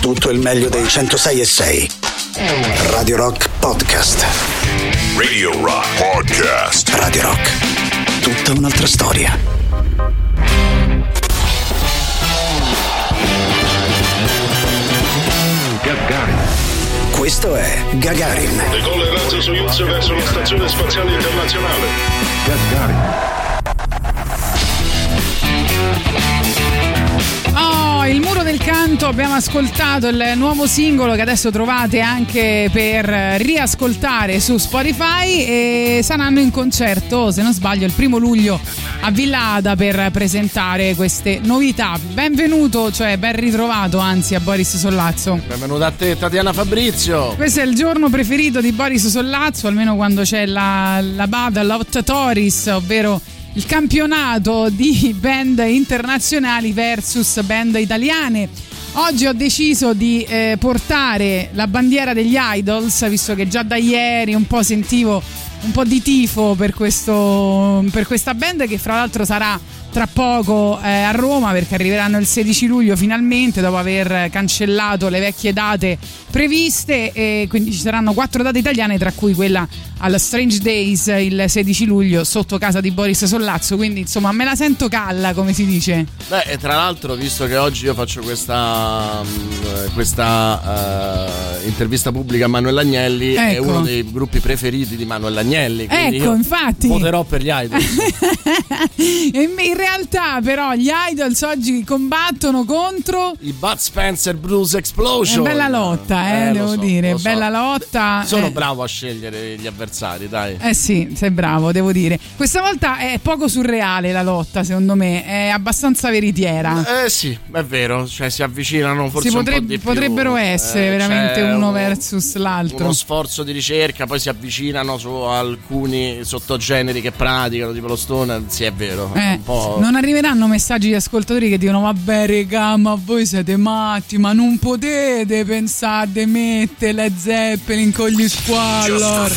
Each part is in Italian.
tutto il meglio dei 106 e 6. Radio Rock Podcast. Radio Rock Podcast. Radio Rock. Tutta un'altra storia. Gagarin. Questo è Gagarin. Decolla il razzo Soyuz verso la stazione spaziale internazionale. Gagarin. Oh, il muro del canto, abbiamo ascoltato il nuovo singolo che adesso trovate anche per riascoltare su Spotify e saranno in concerto, se non sbaglio, il primo luglio a Villa Ada per presentare queste novità. Benvenuto, cioè ben ritrovato anzi a Boris Sollazzo. Benvenuta a te Tatiana Fabrizio. Questo è il giorno preferito di Boris Sollazzo, almeno quando c'è la, la Bada, l'Ottatoris, ovvero il campionato di band internazionali versus band italiane. Oggi ho deciso di eh, portare la bandiera degli Idols, visto che già da ieri un po' sentivo un po' di tifo per, questo, per questa band che fra l'altro sarà tra poco eh, a Roma perché arriveranno il 16 luglio finalmente dopo aver cancellato le vecchie date previste e quindi ci saranno quattro date italiane tra cui quella alla Strange Days il 16 luglio sotto casa di Boris Sollazzo quindi insomma me la sento calla come si dice Beh, e tra l'altro, visto che oggi io faccio questa, mm, questa eh, intervista pubblica a Manuel Agnelli, è Ecco. uno dei gruppi preferiti di Manuel Agnelli. quindi Ecco, infatti. Voterò per gli Idols. e in realtà però gli Idols oggi combattono contro I Bud Spencer Blues Explosion. È bella lotta, eh, lo devo so, dire, lo so. bella lotta. Sono eh. bravo a scegliere gli avversari, dai. Eh sì, sei bravo, devo dire. Questa volta è poco surreale la lotta, secondo me, è abbastanza veritiera. Eh sì, è vero, cioè si avvicinano forse Si un po' potreb- di più. potrebbero essere Eh, veramente uno un- versus l'altro. Uno sforzo di ricerca, poi si avvicinano su alcuni sottogeneri che praticano, tipo lo stoner, sì è vero. Eh, un po'... non arriveranno messaggi di ascoltatori che dicono vabbè regà ma voi siete matti ma non potete pensare di mettere le Zeppelin con gli squallor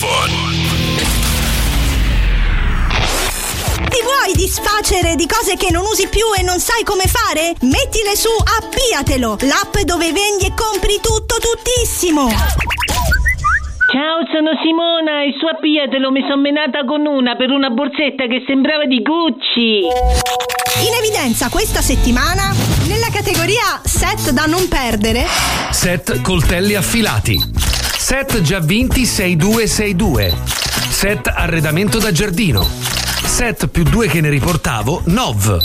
Ti vuoi disfacere di cose che non usi più e non sai come fare? Mettile su Appiatelo, l'app dove vendi e compri tutto tuttissimo. Ciao, sono Simona e su Appiatelo mi sono menata con una per una borsetta che sembrava di Gucci. In evidenza questa settimana nella categoria set da non perdere Set coltelli affilati. Set già vinti 6262. Set arredamento da giardino. Set più due che ne riportavo, Nov.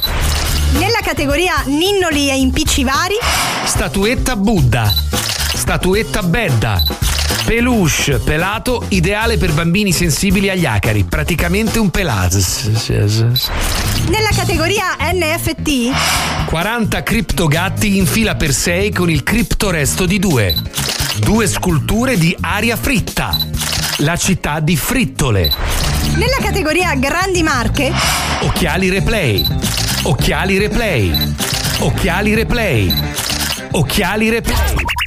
nella categoria ninnoli e impicci vari Statuetta Buddha. Statuetta Bedda. Peluche, pelato, ideale per bambini sensibili agli acari. Praticamente un pelaz. nella categoria NFT 40 criptogatti in fila per 6 con il criptoresto di 2. Due sculture di aria fritta. La città di Frittole. nella categoria grandi marche Occhiali replay. Occhiali replay. Occhiali replay. Occhiali replay.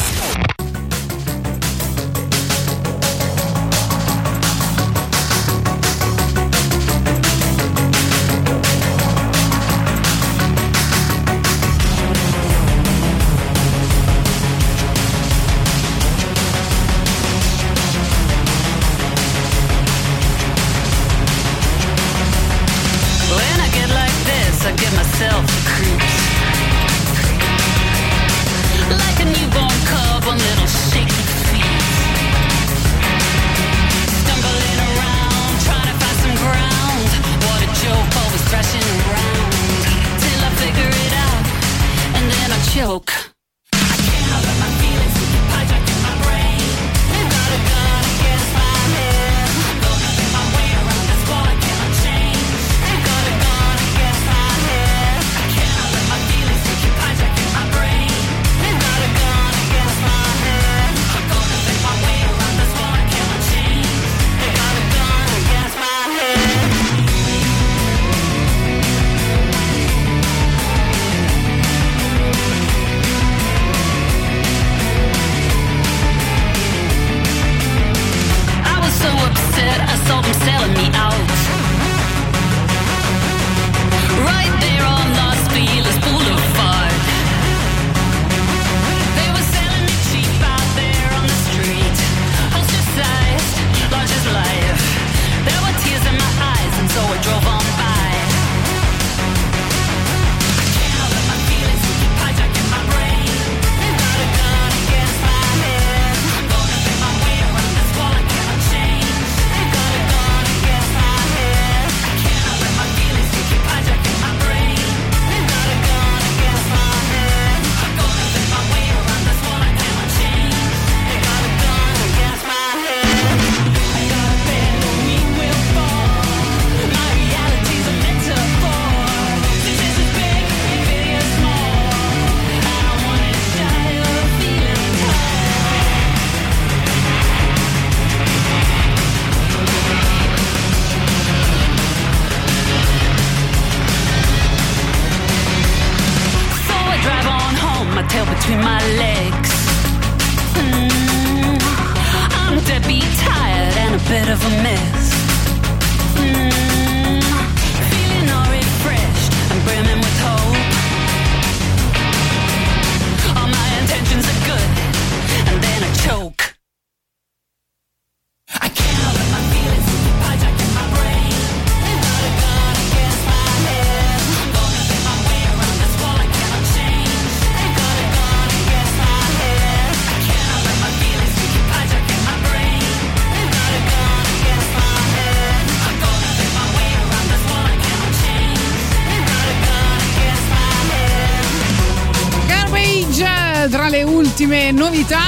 Novità.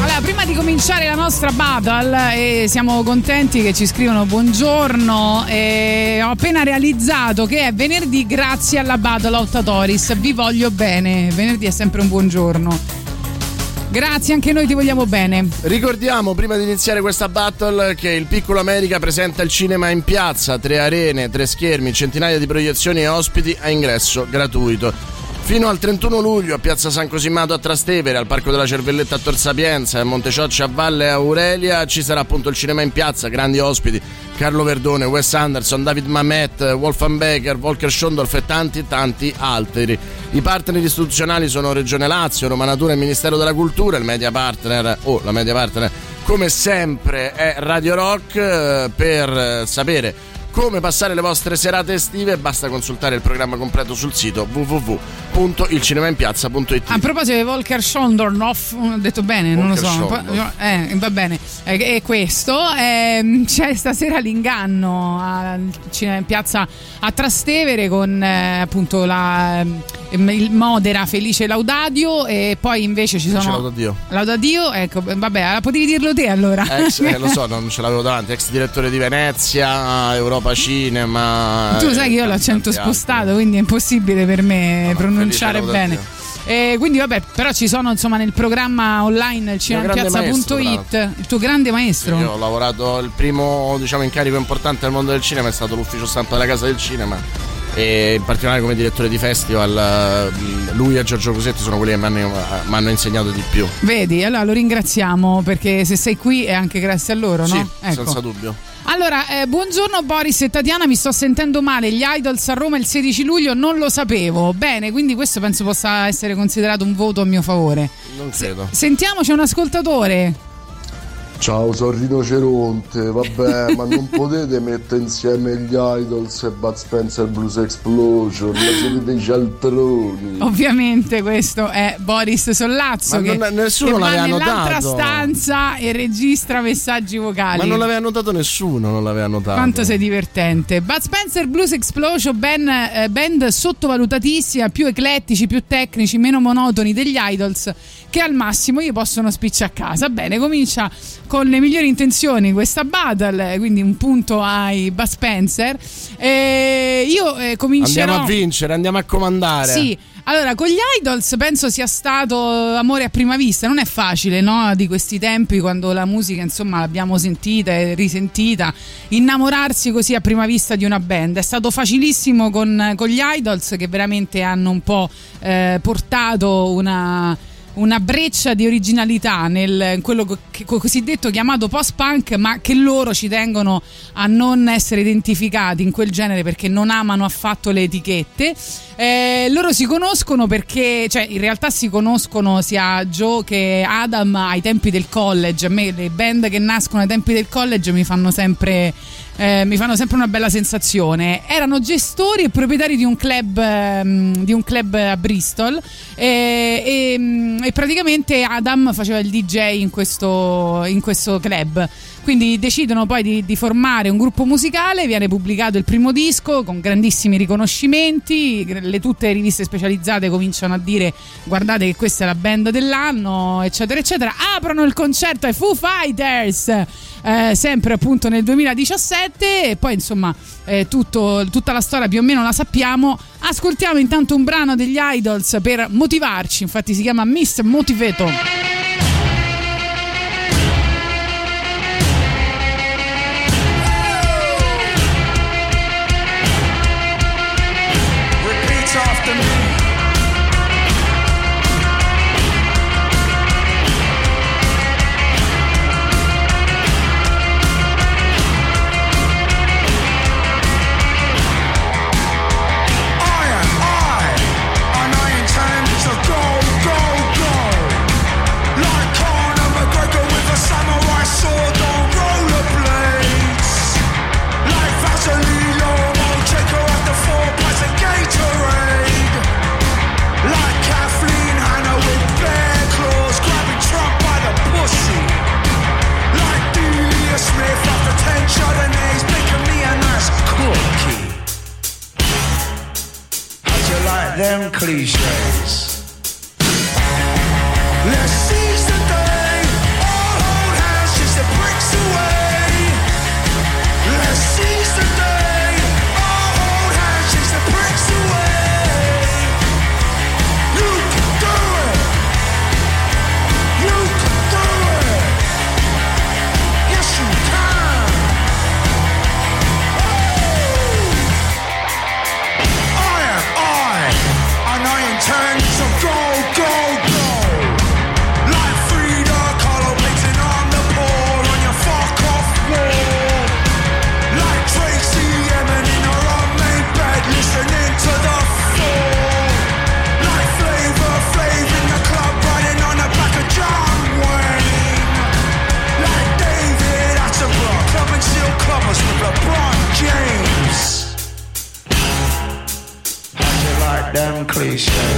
Allora, prima di cominciare la nostra battle, eh, siamo contenti che ci scrivono buongiorno. eh, ho appena realizzato che è venerdì grazie alla battle of Tatoris. Vi voglio bene. Venerdì è sempre un buongiorno. Grazie, anche noi ti vogliamo bene. Ricordiamo prima di iniziare questa battle che il Piccolo America presenta il cinema in piazza, tre arene, tre schermi, centinaia di proiezioni e ospiti a ingresso gratuito. Fino al 31 luglio a Piazza San Cosimato a Trastevere, al Parco della Cervelletta a Tor Sapienza a Monteciocci a Valle Aurelia ci sarà appunto il cinema in piazza, grandi ospiti, Carlo Verdone, Wes Anderson, David Mamet, Wolfgang Becker, Volker Schondorf e tanti tanti altri. I partner istituzionali sono Regione Lazio, Roma Natura e Ministero della Cultura, il media partner o la media partner come sempre è Radio Rock eh, per eh, sapere come passare le vostre serate estive basta consultare il programma completo sul sito www.ilcinemainpiazza.it A proposito di Volker Schondornoff, ho detto bene, non lo so. Volker. Eh, va bene. Eh, È questo. ehm, c'è stasera l'inganno al cinema in piazza a Trastevere con eh, appunto la, ehm, il Modera Felice Laudadio e poi invece ci sono Laudadio. Laudadio, ecco, vabbè, allora potevi dirlo te allora. Ex, eh, lo so, non ce l'avevo davanti, ex direttore di Venezia, Europa Cinema. tu eh, sai che io tanti, l'accento spostato, quindi è impossibile per me no, pronunciare bene. Eh, quindi vabbè, però ci sono insomma nel programma online cinemainpiazza.it, il tuo grande maestro. Io ho lavorato, il primo diciamo, incarico importante nel mondo del cinema è stato l'ufficio stampa della Casa del Cinema e in particolare come direttore di festival eh, lui e Giorgio Cosetti sono quelli che mi hanno, mi hanno insegnato di più. Vedi, allora lo ringraziamo perché se sei qui è anche grazie a loro, Sì, no? Ecco. senza dubbio. Allora, eh, buongiorno Boris e Tatiana, mi sto sentendo male. Gli Idols a Roma il 16 luglio non lo sapevo. Bene, quindi questo penso possa essere considerato un voto a mio favore. Non credo. Sentiamo, c'è un ascoltatore. Ciao, sono rinoceronte, vabbè, ma non potete mettere insieme gli Idols e Bud Spencer Blues Explosion, ma siete dei cialtroni. Ovviamente questo è Boris Sollazzo Ma che, non- nessuno che va l'aveva nell'altra notato. stanza e registra messaggi vocali. Ma non l'aveva notato nessuno, non l'aveva notato. Quanto sei divertente. Bud Spencer Blues Explosion, band, eh, band sottovalutatissima, più eclettici, più tecnici, meno monotoni degli Idols, che al massimo gli possono spicciare a casa. Bene, comincia con le migliori intenzioni questa battle, eh, quindi un punto ai Bud Spencer. Eh, io eh, comincerò... Andiamo a vincere, andiamo a comandare. Sì, allora con gli Idols penso sia stato amore a prima vista, non è facile, no? Di questi tempi quando la musica, insomma, l'abbiamo sentita e risentita, innamorarsi così a prima vista di una band. È stato facilissimo con, con gli Idols che veramente hanno un po' eh, portato una una breccia di originalità nel in quello che- co- cosiddetto chiamato post-punk, ma che loro ci tengono a non essere identificati in quel genere perché non amano affatto le etichette. Eh, loro si conoscono perché, cioè, in realtà si conoscono sia Joe che Adam ai tempi del college. A me le band che nascono ai tempi del college mi fanno sempre. Eh, mi fanno sempre una bella sensazione. Erano gestori e proprietari di un club, ehm, di un club a Bristol e, e- e praticamente Adam faceva il DJ in questo, in questo club. Quindi decidono poi di, di formare un gruppo musicale, viene pubblicato il primo disco con grandissimi riconoscimenti, le, tutte le riviste specializzate cominciano a dire guardate che questa è la band dell'anno, eccetera, eccetera. Aprono il concerto ai Foo Fighters, eh, sempre appunto nel 2017 e poi insomma eh, tutto- tutta la storia più o meno la sappiamo. Ascoltiamo intanto un brano degli Idols per motivarci, infatti si chiama Miss Motivator. Them cliches. vacation.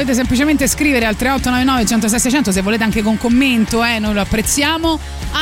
Dovete semplicemente scrivere al 3899 106 600 se volete anche con commento, eh, noi lo apprezziamo.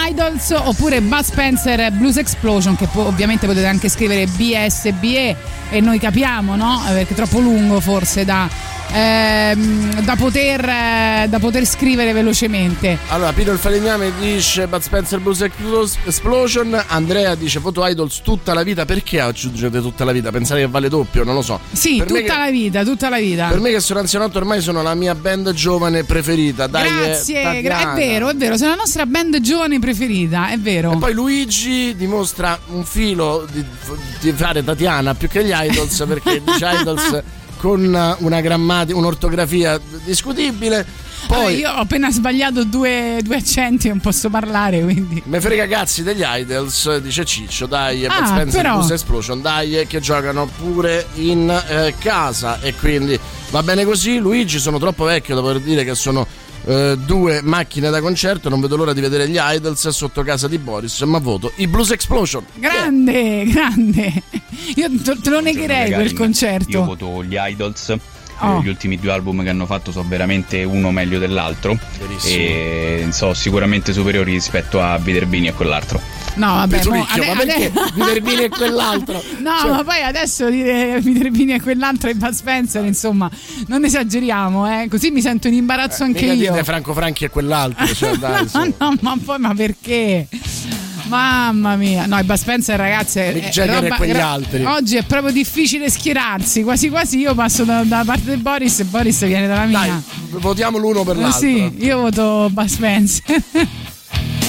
Idols oppure Bud Spencer Blues Explosion che poi ovviamente potete anche scrivere BSBE e noi capiamo, no? Eh, Perché è troppo lungo forse da, ehm, da, poter, eh, da poter scrivere velocemente. Allora, Pino il falegname dice Bud Spencer Blues Explos- Explosion. Andrea dice foto idols tutta la vita. Perché aggiungete tutta la vita? Pensate che vale doppio? Non lo so. Sì, Per tutta che- la vita, tutta la vita. Per me che sono anzianotto ormai sono la mia band giovane preferita. Dai, eh, Grazie, gra- è vero, è vero, sei la nostra band giovane preferita, è vero. E poi Luigi dimostra un filo di, di fare Tatiana più che gli idols perché dice idols con una grammatica, un'ortografia discutibile. Poi io ho appena sbagliato due, due accenti e non posso parlare, quindi. me frega cazzi degli idols, dice Ciccio, dai, Ah, Spencer però. Explosion, dai, che giocano pure in eh, casa e quindi va bene così. Luigi sono troppo vecchio da poter dire che sono eh, due macchine da concerto, non vedo l'ora di vedere gli idols sotto casa di Boris, ma voto i Blues Explosion. Grande, grande. Io te lo negherei quel Io concerto. voto gli Idols. Oh. Eh, Gli ultimi due album che hanno fatto sono veramente uno meglio dell'altro e sono sicuramente superiori rispetto a Viterbini e quell'altro. No, vabbè, mo, ade- ma perché ade- Viterbini e quell'altro? No, Cioè- ma poi adesso dire Viterbini e quell'altro e Bud Spencer, insomma, non esageriamo, eh. Così mi sento in imbarazzo anche Mica io. dite Franco Franchi e quell'altro, cioè, dai, no, no, ma poi ma perché? Mamma mia, no, i Bud Spencer, ragazzi. è- roba- quegli gra- altri. Oggi è proprio difficile schierarsi. Quasi quasi io passo da, da parte di Boris e Boris viene dalla mia. Dai, votiamo l'uno per l'altro. Sì, io voto Bud Spencer.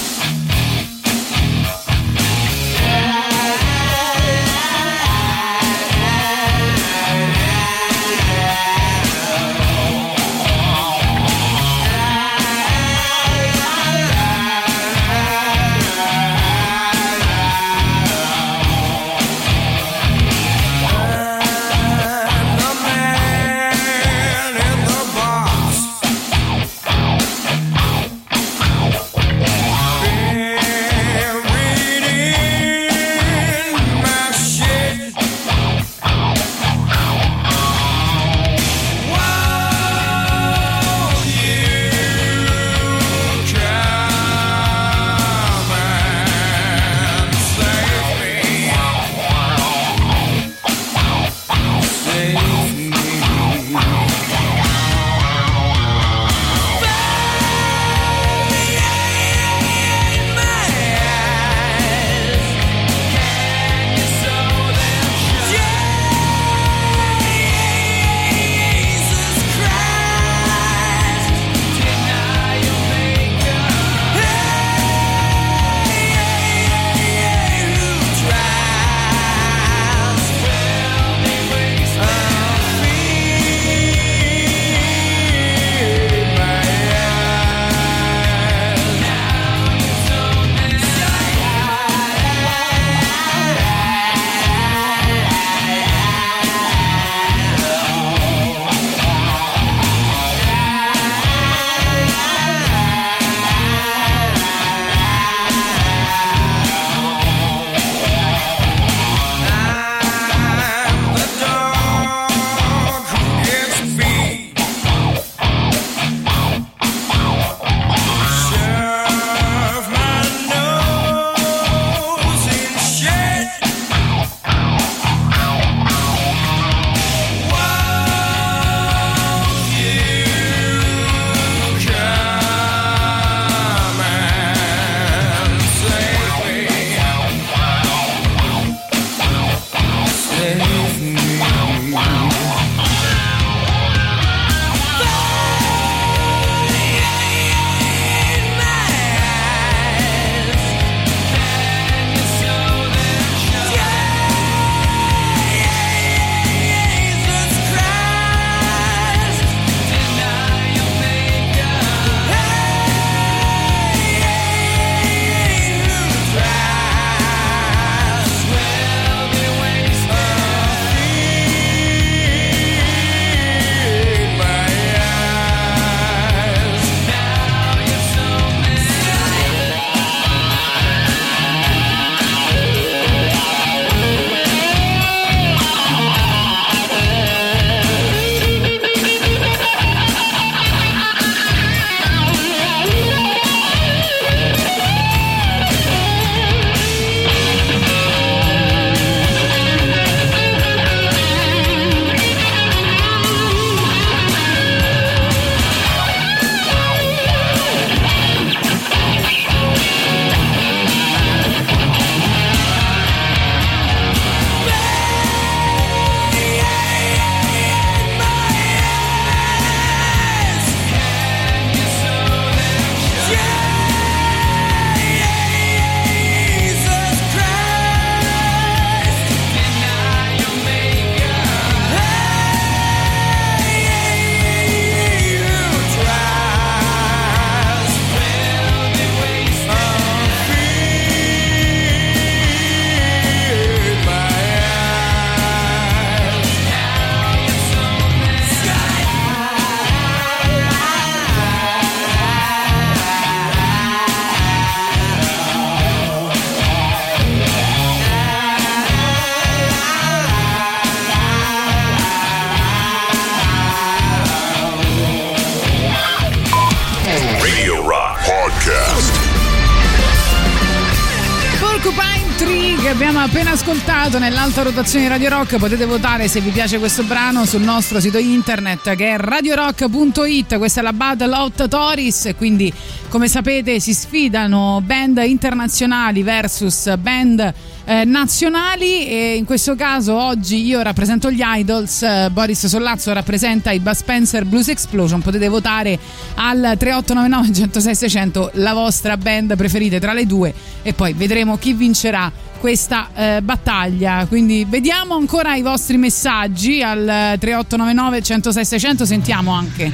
nell'alta rotazione di Radio Rock. Potete votare se vi piace questo brano sul nostro sito internet che è radiorock.it. Questa è la Battle of Toris quindi come sapete si sfidano band internazionali versus band eh, nazionali e in questo caso oggi io rappresento gli Idols, eh, Boris Sollazzo rappresenta i Bud Spencer Blues Explosion. Potete votare al 3899 106 600 la vostra band preferita tra le due e poi vedremo chi vincerà questa eh, battaglia. Quindi vediamo ancora i vostri messaggi al eh, 3899 106 600, sentiamo anche.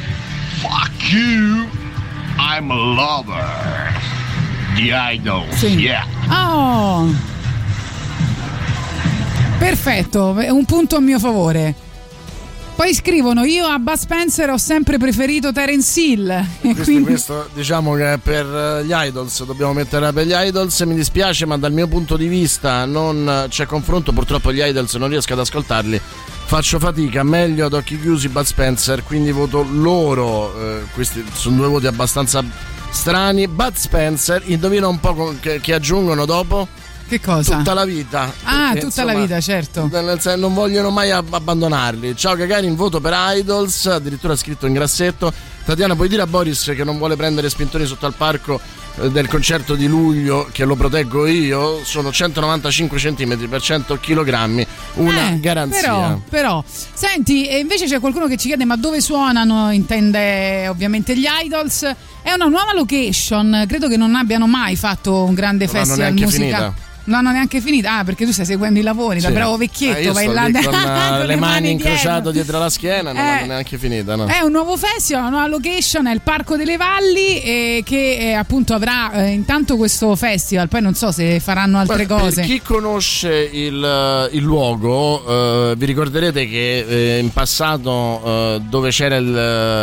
Fuck you. I'm a lover. The Idols, Sì. yeah. Oh! Perfetto, un punto a mio favore. Poi scrivono: Io a Bud Spencer ho sempre preferito Terence Hill. Questo, quindi questo, diciamo che per eh, gli idols dobbiamo mettere per gli idols. Mi dispiace ma dal mio punto di vista non c'è confronto. Purtroppo gli idols non riesco ad ascoltarli. Faccio fatica meglio ad occhi chiusi Bud Spencer quindi voto loro eh, questi sono due voti abbastanza strani. Bud Spencer indovina un po' che, che aggiungono dopo Che cosa? tutta la vita Ah, Perché, tutta la insomma, vita, certo. non vogliono mai ab- abbandonarli. Ciao Gagarin, voto per Idols, addirittura scritto in grassetto. Tatiana, puoi dire a Boris che non vuole prendere spintoni sotto al parco eh, del concerto di luglio, che lo proteggo io? Sono 195 cm per 100 kg, una Eh, garanzia. Però, però, senti, e invece c'è qualcuno che ci chiede: ma dove suonano? Intende ovviamente gli Idols. È una nuova location. Credo che non abbiano mai fatto un grande Non festival neanche finita. Non hanno neanche finita. Ah, perché tu stai seguendo i lavori da Sì. bravo Eh, vecchietto. io vai là con, con eh, le mani incrociate dietro. dietro la schiena, non Eh. l'hanno neanche finita. No? È un nuovo festival, una nuova location, è il Parco delle Valli eh, che eh, appunto avrà eh, intanto questo festival, poi non so se faranno altre Guarda, cose. Per chi conosce il, il luogo, eh, vi ricorderete che eh, in passato eh, dove c'era il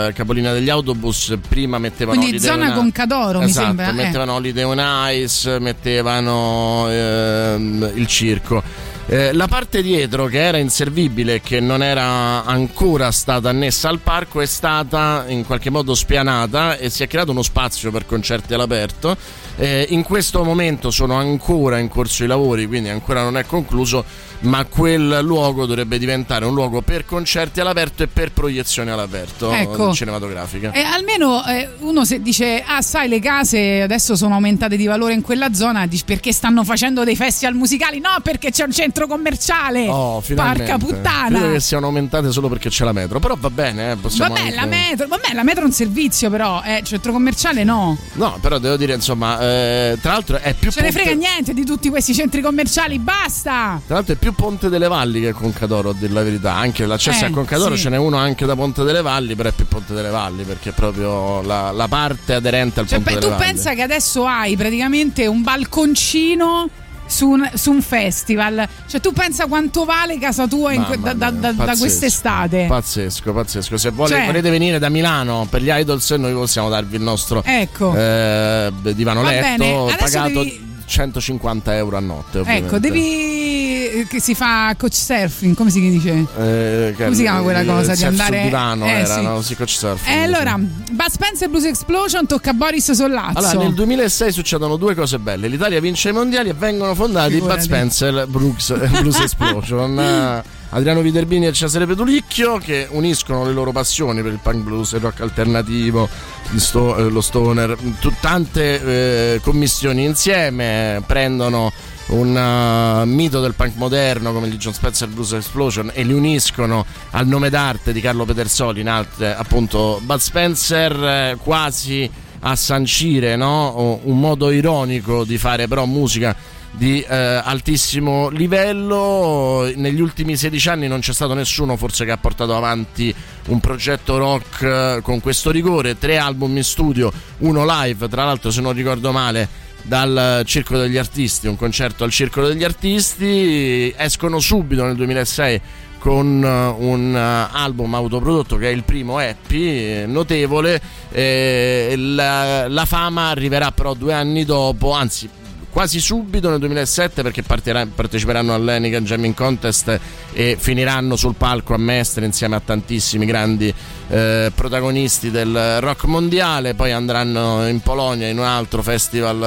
eh, capolinea degli autobus, prima mettevano Quindi Holiday zona on Ice. Concadoro, mi Esatto, sembra, eh. Mettevano Holiday on Ice, mettevano ehm, il circo. Eh, la parte dietro che era inservibile e che non era ancora stata annessa al parco è stata in qualche modo spianata e si è creato uno spazio per concerti all'aperto. Eh, in questo momento sono ancora in corso i lavori, quindi ancora non è concluso, ma quel luogo dovrebbe diventare un luogo per concerti all'aperto e per proiezioni all'aperto Ecco. cinematografiche. E almeno eh, uno se dice, ah sai le case adesso sono aumentate di valore in quella zona, perché stanno facendo dei festival musicali? No, perché c'è un centro commerciale. Oh, finalmente. Porca puttana. Credo che siano aumentate solo perché c'è la metro, però va bene, eh, possiamo Vabbè, anche- la metro, vabbè, la metro è un servizio però, eh, centro commerciale no. No, però devo dire, insomma, eh, tra l'altro è più Ce ne Ponte- frega niente di tutti questi centri commerciali, basta! Tra l'altro è più Ponte delle Valli che Concadoro, a dire la verità. Anche l'accesso Eh, a Concadoro sì. ce n'è uno anche da Ponte delle Valli, però è più Ponte delle Valli perché è proprio la, la parte aderente al Cioè, Ponte delle tu Valli. pensa che adesso hai praticamente un balconcino su un, su un festival. Cioè, tu pensa quanto vale casa tua que- da, da- da- da quest'estate? Pazzesco, pazzesco. Se vuole- Cioè- volete venire da Milano per gli Idols, noi possiamo darvi il nostro Ecco. eh, divano Va letto bene, adesso pagato devi- 150 euro a notte. Ovviamente. Ecco, devi. che si fa coach surfing, come si dice? Eh, Come si chiama quella il cosa di andare- divano Eh, era, sì. no? Sì, coach surfing, E sì. allora, Bud Spencer Blues Explosion tocca a Boris Sollazzo. Allora, nel 2006 succedono due cose belle. L'Italia vince i mondiali e vengono fondati i Bud. Spencer Brooks, eh, Blues Explosion. Adriano Viterbini e Cesare Petulicchio che uniscono le loro passioni per il punk blues, il rock alternativo, sto- eh, lo stoner, tu- tante eh, commissioni insieme, prendono un uh, mito del punk moderno come il John Spencer Blues Explosion e li uniscono al nome d'arte di Carlo Pedersoli in altre appunto Bud Spencer eh, quasi a sancire no? un modo ironico di fare però musica di eh, altissimo livello. Negli ultimi 16 anni non c'è stato nessuno forse che ha portato avanti un progetto rock eh, con questo rigore. Tre album in studio uno live tra l'altro se non ricordo male dal Circolo degli Artisti, un concerto al Circolo degli Artisti, escono subito nel 2006 con uh, un uh, album autoprodotto che è il primo Happy, eh, notevole, eh, la, la fama arriverà però due anni dopo, anzi quasi subito nel 2007 perché parteciperanno all'Heineken Jamming Contest e finiranno sul palco a Mestre insieme a tantissimi grandi eh, protagonisti del rock mondiale, poi andranno in Polonia in un altro festival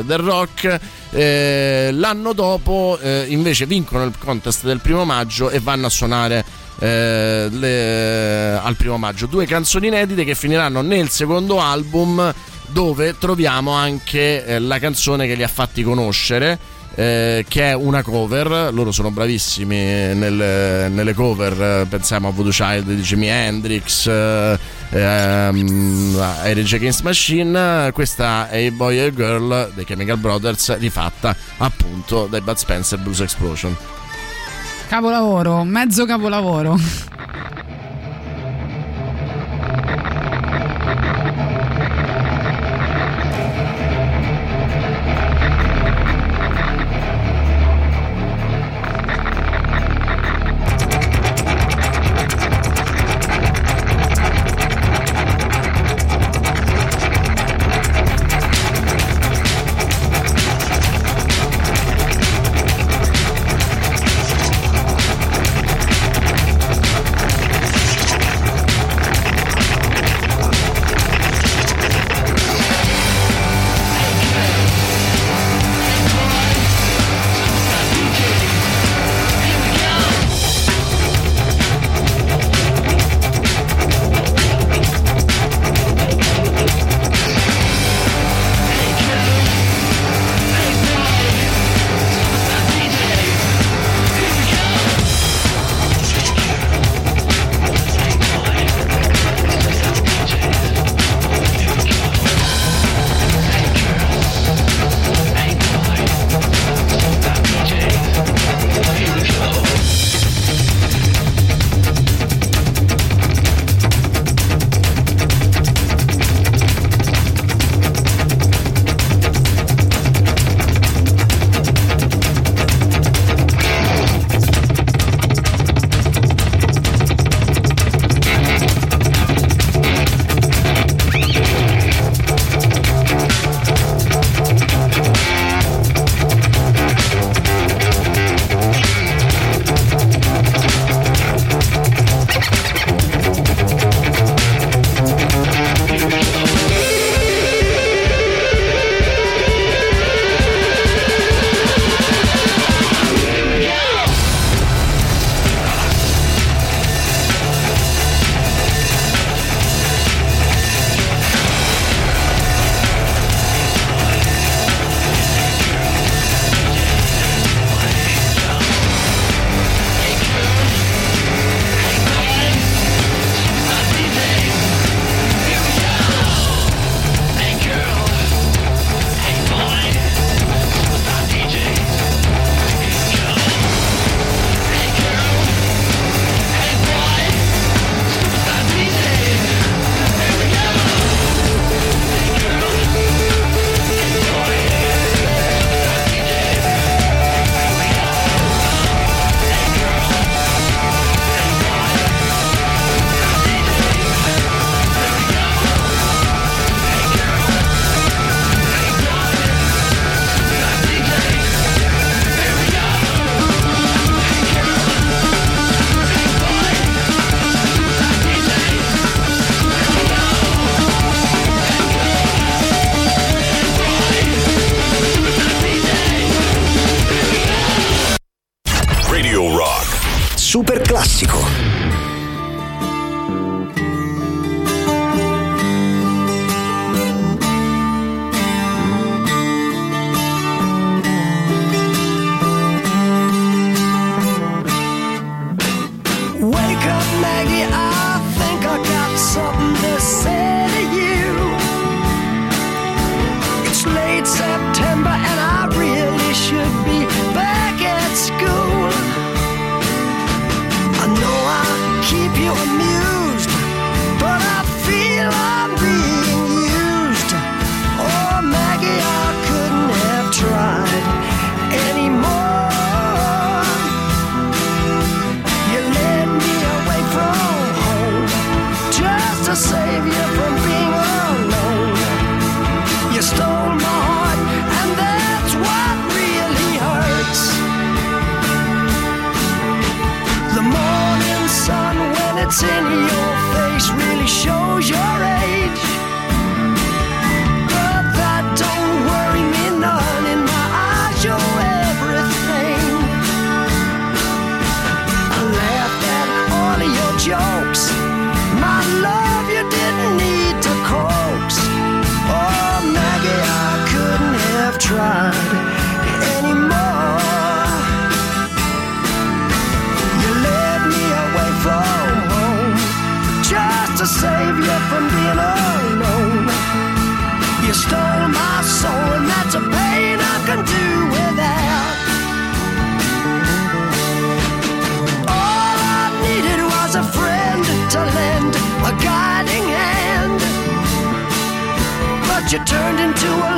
eh, del rock. Eh, l'anno dopo eh, invece vincono il contest del primo maggio e vanno a suonare eh, le- al primo maggio due canzoni inedite che finiranno nel secondo album dove troviamo anche eh, la canzone che li ha fatti conoscere eh, che è una cover, loro sono bravissimi nelle, nelle cover, eh, pensiamo a Voodoo Child di Jimi Hendrix, eh, ehm, Rage Against Machine, questa è Boy e Girl dei Chemical Brothers rifatta appunto dai Bud Spencer Blues Explosion. Capolavoro, mezzo capolavoro. Turned into a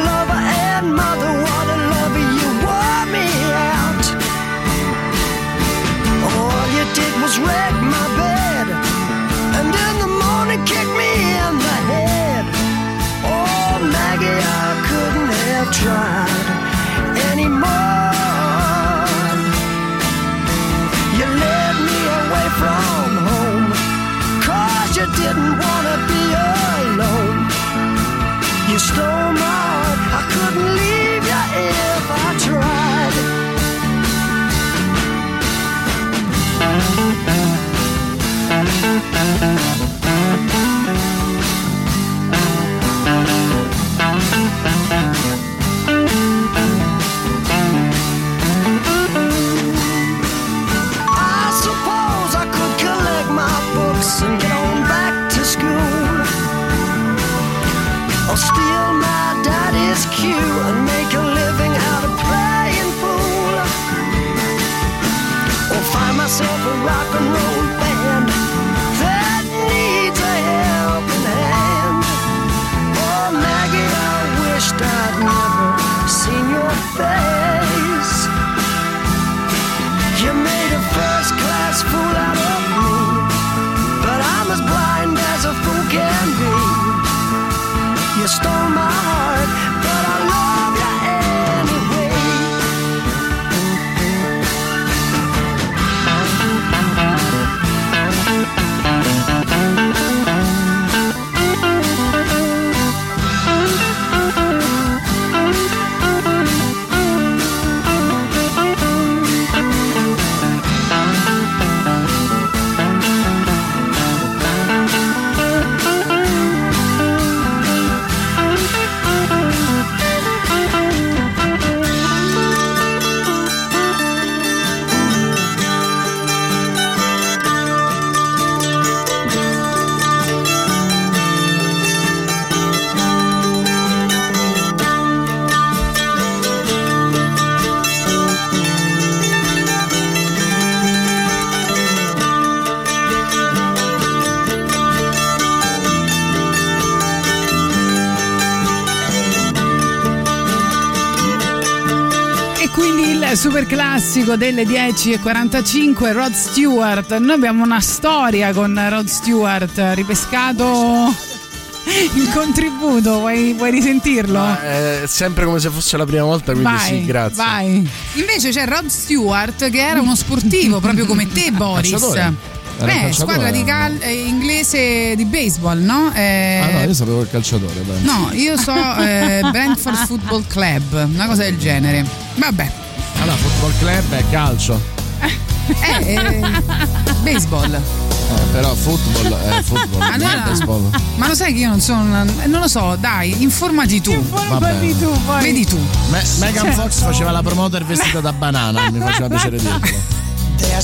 super classico delle 10.45 Rod Stewart. Noi abbiamo una storia con Rod Stewart, ripescato il contributo, vuoi, vuoi risentirlo? Ma è sempre come se fosse la prima volta, quindi vai, sì, grazie. vai. Invece c'è Rod Stewart che era uno sportivo proprio come te Boris. Calciatore. Era un Eh, calciatore. squadra di cal- eh, inglese di baseball, no? Eh, Ah no, io sapevo il calciatore. dai. No, io so eh, Brentford Football Club, una cosa del genere. Vabbè. Allora, football club è calcio. Eh, eh, baseball. Eh, però football è football, Allora, baseball. ma lo sai che io non sono. una- eh, non lo so, dai, informati tu. Vabbè. tu, poi. Vedi tu. Me- Megan Cioè- Fox faceva la promoter vestita da banana, mi faceva piacere dirlo. Cioè,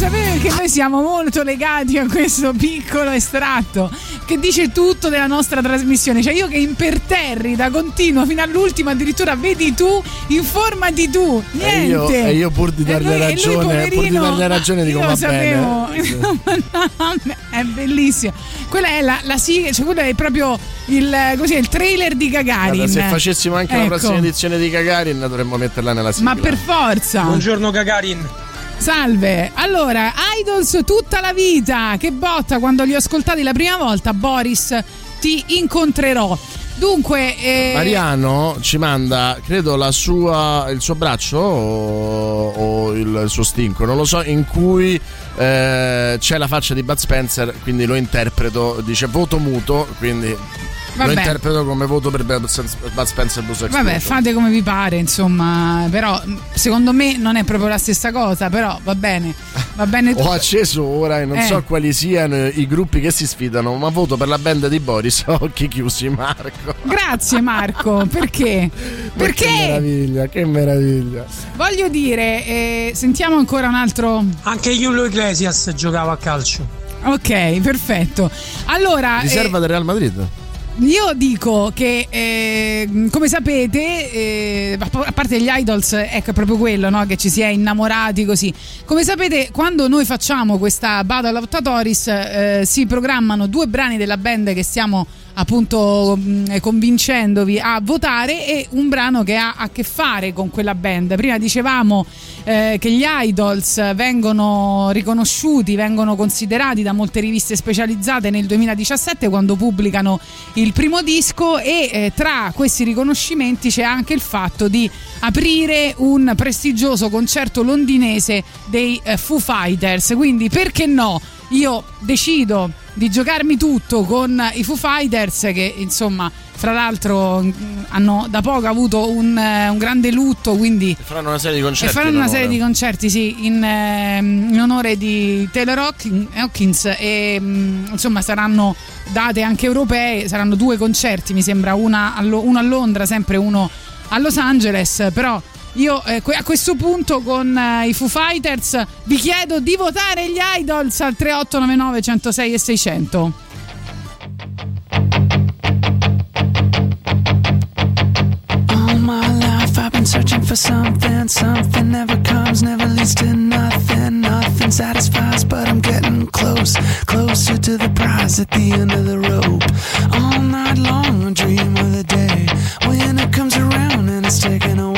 sapete che noi siamo molto legati a questo piccolo estratto che dice tutto della nostra trasmissione. Cioè, io che imperterrita continuo fino all'ultimo, addirittura vedi tu, informati tu. E Niente. io, e io pur di dargli e ragione, pur di poverino, dargli ragione dico io va lo sapevo. bene. è bellissimo. Quella è la, la sigla, cioè quello è proprio il, così, il trailer di Gagarin. Guarda, se facessimo anche la Ecco. prossima edizione di Gagarin dovremmo metterla nella sigla. Ma per forza. Buongiorno Gagarin. Salve, allora, Idols tutta la vita, che botta quando li ho ascoltati la prima volta, Boris, ti incontrerò. Dunque, eh, Mariano ci manda, credo, sua, il suo braccio o, o il suo stinco, non lo so, in cui eh, c'è la faccia di Bud Spencer, quindi lo interpreto, dice voto muto, quindi Vabbè. lo interpreto come voto per Bud Spencer Blues Vabbè, Explosion. fate come vi pare, insomma, però secondo me non è proprio la stessa cosa, però va bene, va bene tutto. Ho acceso ora e non Eh. so quali siano i gruppi che si sfidano, ma voto per la band di Boris occhi chiusi, Marco. Grazie Marco, perché? Ma Che Perché meraviglia, che meraviglia. voglio dire, eh, sentiamo ancora un altro. Anche Julio Iglesias giocava a calcio. Ok, perfetto. Allora, eh, Riserva del Real Madrid. Io dico che, eh, come sapete, eh, a parte gli idols, ecco è proprio quello, no? che ci si è innamorati così. Come sapete, quando noi facciamo questa Battle of Tatoris, eh, si programmano due brani della band che stiamo appunto mh, convincendovi a votare e un brano che ha a che fare con quella band. Prima dicevamo eh, che gli idols vengono riconosciuti, vengono considerati da molte riviste specializzate nel 2017 quando pubblicano il primo disco e eh, tra questi riconoscimenti c'è anche il fatto di aprire un prestigioso concerto londinese dei eh, Foo Fighters. Quindi perché no? Io decido di giocarmi tutto con i Foo Fighters che insomma fra l'altro mh, hanno da poco avuto un, eh, un grande lutto quindi Faranno una serie di e concerti. faranno una serie di concerti sì, in, ehm, in onore di Taylor Hawkin- Hawkins e mh, insomma saranno date anche europee, saranno due concerti mi sembra, una uno a Londra, sempre uno a Los Angeles, però io eh, a questo punto con eh, i Foo Fighters vi chiedo di votare gli idols al 3899 106 e 600. All my life I've been searching for something. Something never comes, never leads to nothing. Nothing satisfies, but I'm getting close. Closer to the prize at the end of the rope. All night long I dream of the day when it comes around and it's taken away.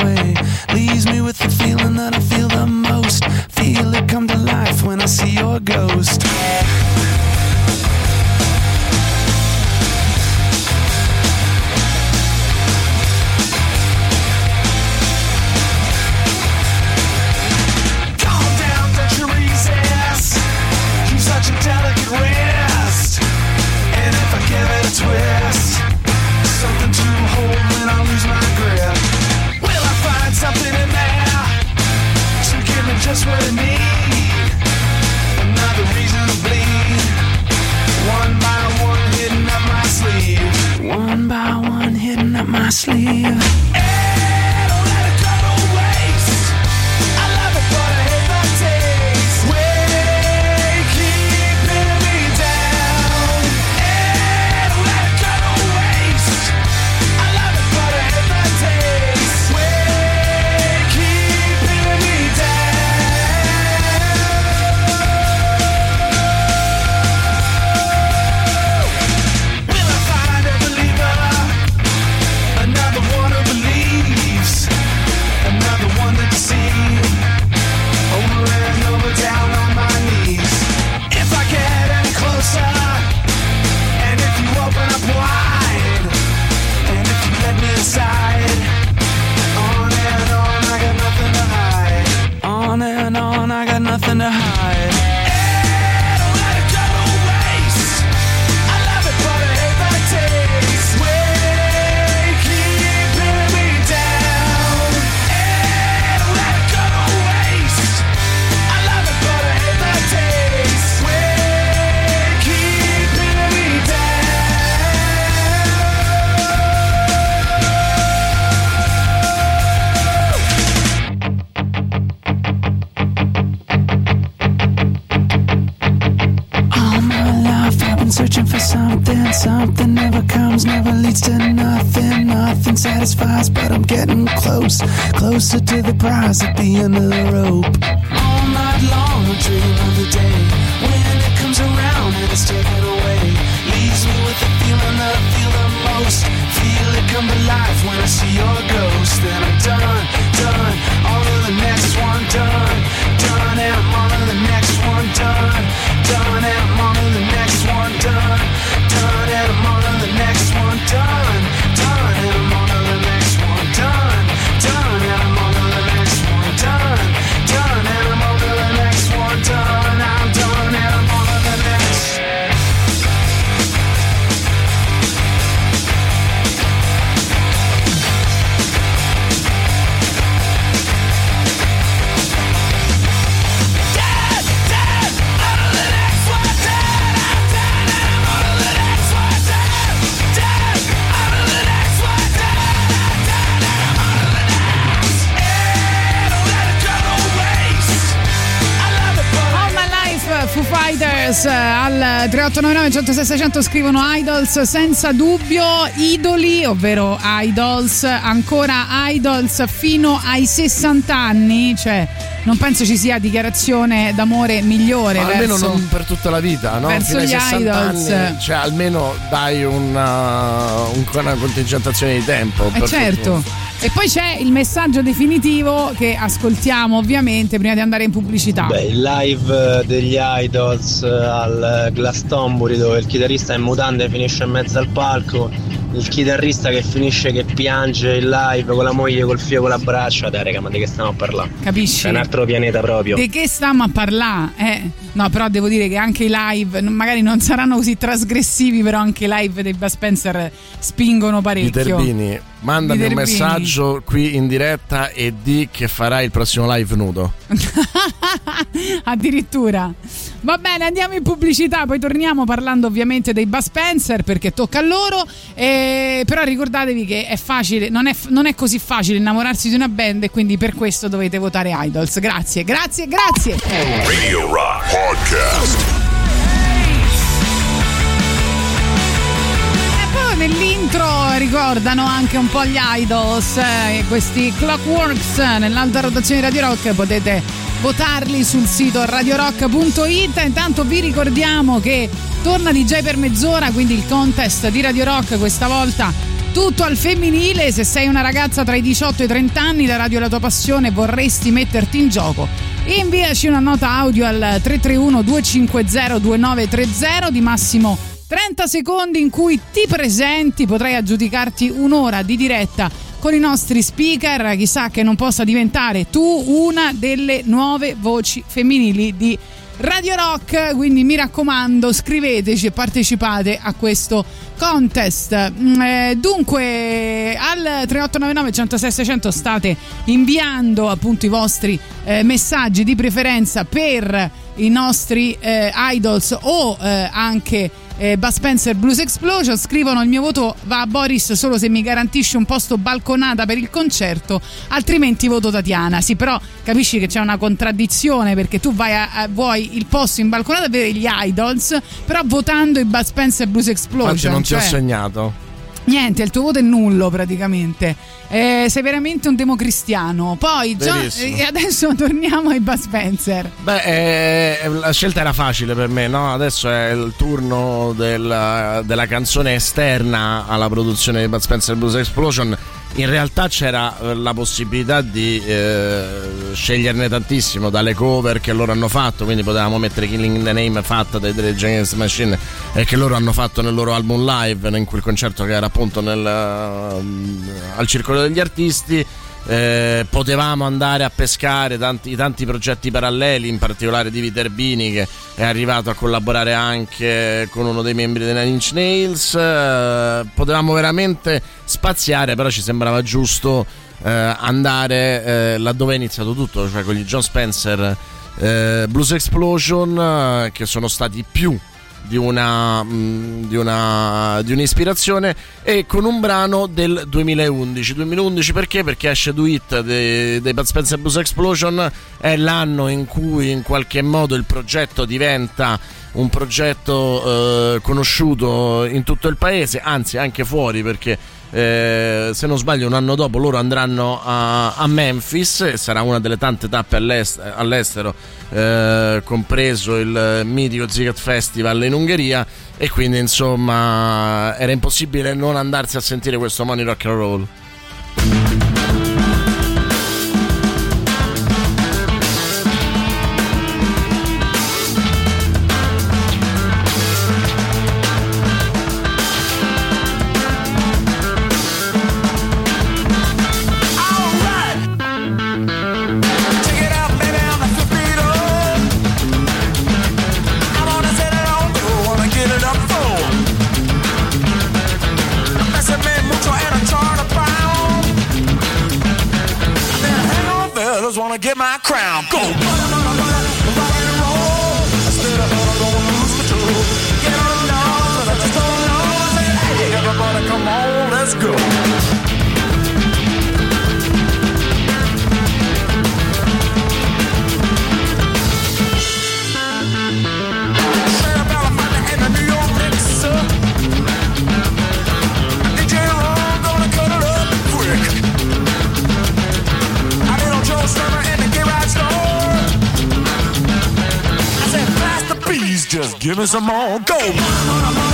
Leaves me with the feeling that I feel the most. Feel it come to life when I see your ghost. Just what I need? Another reason to bleed. One by one, hidden up my sleeve. One by one, hidden up my sleeve. 106 600 scrivono Idols senza dubbio idoli, ovvero Idols, ancora Idols fino ai 60 anni, cioè non penso ci sia dichiarazione d'amore migliore Ma almeno verso non per tutta la vita, no? verso Fino ai gli 60 Idols. anni, cioè almeno dai una, un- una contingentazione di tempo. Eh certo. fortuna. E poi c'è il messaggio definitivo che ascoltiamo ovviamente prima di andare in pubblicità. Beh, il live eh, degli Idols eh, al Glastonbury dove il chitarrista è in mutande e finisce in mezzo al palco, il chitarrista che finisce che piange in live con la moglie col fio con la braccia, dai raga, ma di che stiamo a parlare? Capisci? È un altro pianeta proprio. Di che stiamo a parlare? Eh, no, però devo dire che anche i live, magari non saranno così trasgressivi, però anche i live dei Bud Spencer spingono parecchio. Viterbini, mandami un Viterbini. messaggio qui in diretta e di che farai il prossimo live nudo. Addirittura. Va bene, andiamo in pubblicità, poi torniamo parlando ovviamente dei Bud Spencer perché tocca a loro. eh, però ricordatevi che è facile, non è, non è così facile innamorarsi di una band e quindi per questo dovete votare Idols. Grazie, grazie, grazie. Radio Rock Podcast. E poi nell'intro ricordano anche un po' gli idols, eh, questi Clockworks nell'alta rotazione di Radio Rock potete votarli sul sito radiorock.it. Intanto vi ricordiamo che torna DJ per mezz'ora, quindi il contest di Radio Rock questa volta tutto al femminile. Se sei una ragazza tra i 18 e i 30 anni, la radio è la tua passione, vorresti metterti in gioco. Inviaci una nota audio al 331 250 2930 di massimo 30 secondi in cui ti presenti, potrai aggiudicarti un'ora di diretta con i nostri speaker, chissà che non possa diventare tu una delle nuove voci femminili di Radio Rock, quindi mi raccomando scriveteci e partecipate a questo contest. Mm, eh, dunque al 3899 106 600 state inviando appunto i vostri eh, messaggi di preferenza per i nostri eh, idols o anche eh, Bud Spencer Blues Explosion scrivono il mio voto va a Boris solo se mi garantisce un posto balconata per il concerto altrimenti voto Tatiana sì però capisci che c'è una contraddizione perché tu vai a, a- vuoi il posto in balconata per gli idols però votando i Bud Spencer Blues Explosion Oggi non ti ho cioè- segnato. Niente, il tuo voto è nullo praticamente. Eh, sei veramente un democristiano. Poi, Gio- Verissimo. e adesso torniamo ai Bud Spencer. Beh, eh, la scelta era facile per me, no? Adesso è il turno del- della canzone esterna alla produzione di Bud Spencer Blues Explosion. In realtà c'era eh, la possibilità di eh, sceglierne tantissimo dalle cover che loro hanno fatto, quindi potevamo mettere Killing in the Name fatta dai Rage Against the Machine e che loro hanno fatto nel loro album live, in quel concerto che era appunto nel, ehm, al Circolo degli Artisti. Eh, potevamo andare a pescare tanti, tanti progetti paralleli, in particolare di Viterbini che è arrivato a collaborare anche con uno dei membri dei Nine Inch Nails. Eh, potevamo veramente spaziare, però ci sembrava giusto eh, andare eh, laddove è iniziato tutto, cioè con gli John Spencer eh, Blues Explosion, eh, che sono stati più di una, mh, di una di un'ispirazione e con un brano del 2011 2011 perché? perché esce Do It dei, dei Bud Spencer Blues Explosion è l'anno in cui in qualche modo il progetto diventa un progetto eh, conosciuto in tutto il paese anzi anche fuori perché eh, se non sbaglio un anno dopo loro andranno a, a Memphis sarà una delle tante tappe all'est- all'estero eh, compreso il mitico Ziget Festival in Ungheria. E quindi insomma era impossibile non andarsi a sentire questo Money Rock and Roll Give me some more. Go.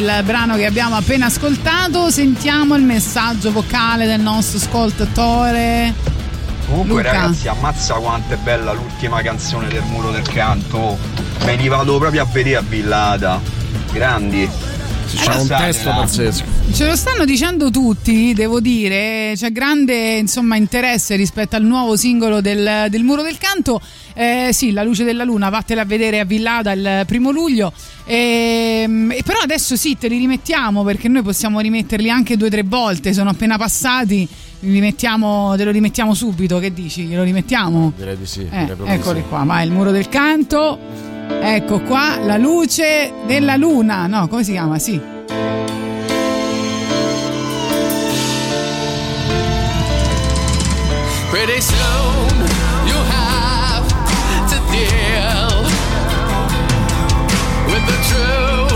Il brano che abbiamo appena ascoltato. Sentiamo il messaggio vocale del nostro ascoltatore. Comunque Luca. ragazzi ammazza quanto è bella l'ultima canzone del muro del canto Me li vado proprio a vedere a Villada Grandi C'è un testo pazzesco. Ce lo stanno dicendo tutti, devo dire, c'è grande insomma, interesse rispetto al nuovo singolo del, del Muro del Canto. Eh, sì, La luce della luna, vattela a vedere a Villada il primo luglio. Ehm, e però adesso sì, te li rimettiamo perché noi possiamo rimetterli anche due o tre volte, sono appena passati. Li rimettiamo, te lo rimettiamo subito, che dici? Glielo rimettiamo? Direi di sì. Eh, eccoli sì. qua, vai, il muro del canto. Ecco qua, la luce della luna. No, come si chiama? Sì. Pretty soon the truth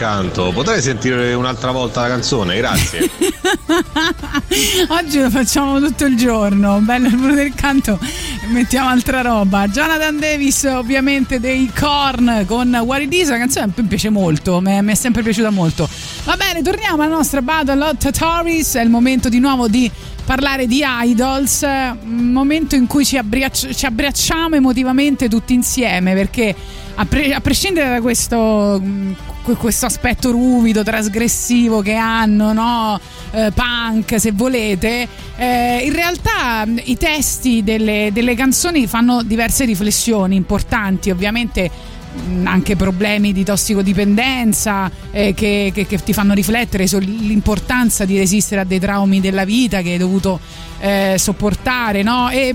bello il muro del canto. Potrei sentire un'altra volta la canzone, grazie. Oggi lo facciamo tutto il giorno. Bello il muro del canto mettiamo altra roba. Jonathan Davis, ovviamente dei Korn con What It Is, la canzone mi piace molto, mi è sempre piaciuta molto. Va bene, torniamo alla nostra Battle of Tatoris. È il momento di nuovo di parlare di idols, momento in cui ci, abbriacci- ci abbracciamo emotivamente tutti insieme perché a, pre- a prescindere da questo, questo aspetto ruvido, trasgressivo che hanno, no? Eh, punk se volete, eh, in realtà i testi delle, delle canzoni fanno diverse riflessioni importanti, ovviamente anche problemi di tossicodipendenza eh, che, che- che ti fanno riflettere sull'importanza di resistere a dei traumi della vita che hai dovuto eh, sopportare, no? E,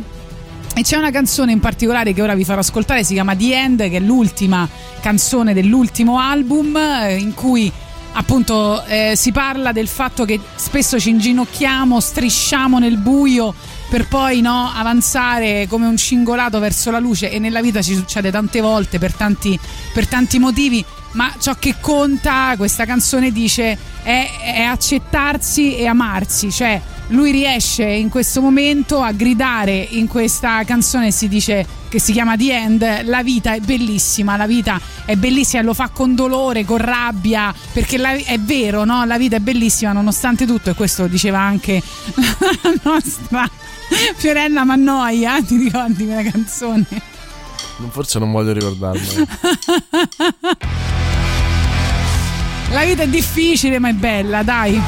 e c'è una canzone in particolare che ora vi farò ascoltare, si chiama The End, che è l'ultima canzone dell'ultimo album, eh, in cui appunto eh, si parla del fatto che spesso ci inginocchiamo, strisciamo nel buio per poi no, avanzare come un cingolato verso la luce. E nella vita ci succede tante volte per tanti, per tanti motivi, ma ciò che conta, questa canzone dice, è, è accettarsi e amarsi, cioè lui riesce in questo momento a gridare in questa canzone si dice che si chiama The End la vita è bellissima la vita è bellissima e lo fa con dolore con rabbia perché la- è vero no? la vita è bellissima nonostante tutto e questo lo diceva anche la nostra Fiorella Mannoia ti ricordi quella canzone Forse non voglio ricordarmelo. la vita è difficile ma è bella dai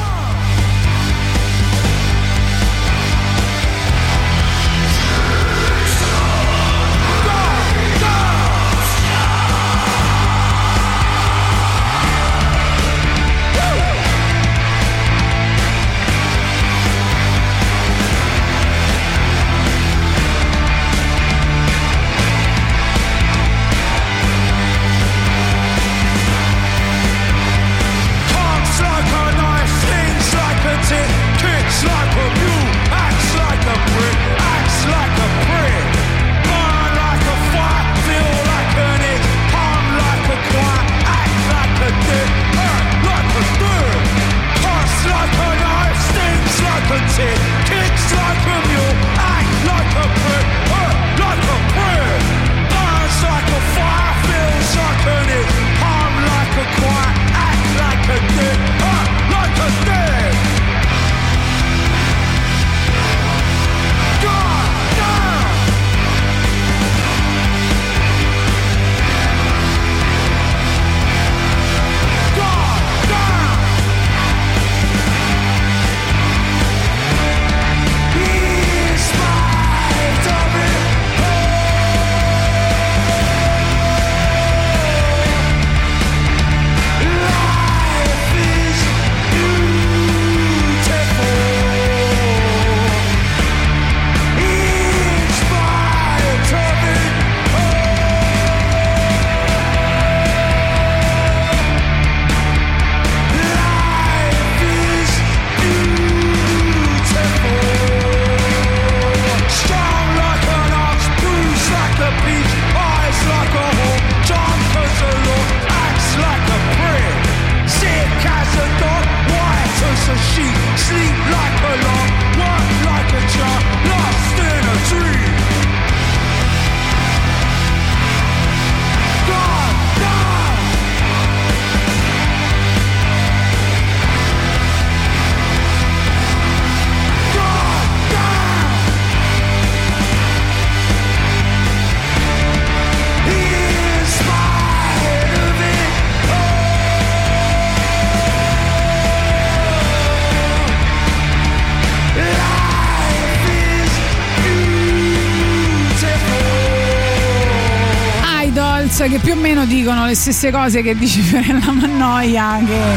dicono le stesse cose che dice Fiorella Mannoia che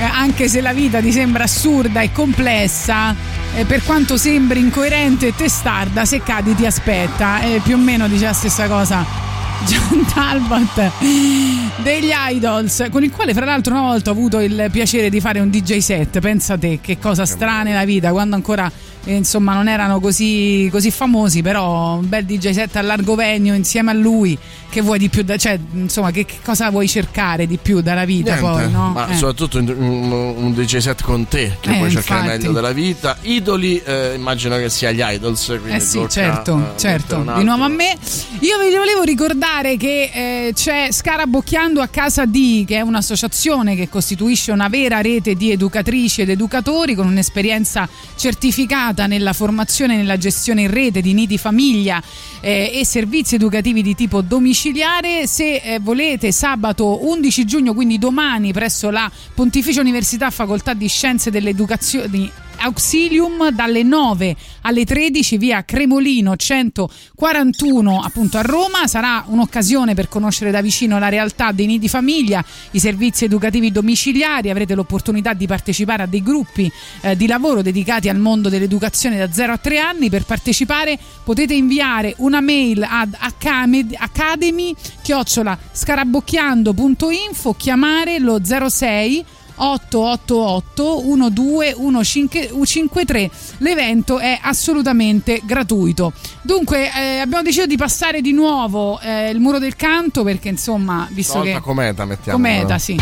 eh, anche se la vita ti sembra assurda e complessa eh, per quanto sembri incoerente e testarda se cadi ti aspetta. E più o meno dice la stessa cosa John Talbot degli Idols con il quale fra l'altro una volta ho avuto il piacere di fare un DJ set. Pensa te che cosa strana è la vita quando ancora e, insomma non erano così, così famosi, però un bel DJ set a largo venio insieme a lui. Che vuoi di più? Da, cioè, insomma, che, che cosa vuoi cercare di più dalla vita Niente, poi? No? ma Eh. soprattutto un, un- DJ set con te che Eh, puoi cercare infatti. meglio della vita. Idoli, eh, immagino che sia gli idols. Quindi Eh sì, tocca, certo, eh, certo. Di nuovo a me. Io vi volevo ricordare che eh, c'è Scarabocchiando a casa di, che è un'associazione che costituisce una vera rete di educatrici ed educatori con un'esperienza certificata nella formazione e nella gestione in rete di nidi famiglia eh, e servizi educativi di tipo domiciliare. Se eh, volete, sabato 11 giugno, quindi domani, presso la Pontificia Università Facoltà di Scienze dell'Educazione. Auxilium dalle 9 alle 13 via Cremolino 141 appunto a Roma. Sarà un'occasione per conoscere da vicino la realtà dei nidi famiglia i servizi educativi domiciliari. Avrete l'opportunità di partecipare a dei gruppi eh, di lavoro dedicati al mondo dell'educazione da 0 a 3 anni. Per partecipare potete inviare una mail ad academy, chiocciola scarabocchiando.info chiamare lo 06 888 12153 l'evento è assolutamente gratuito. Dunque eh, abbiamo deciso di passare di nuovo eh, il muro del canto perché insomma visto Stavolta che cometa mettiamo. cometa sì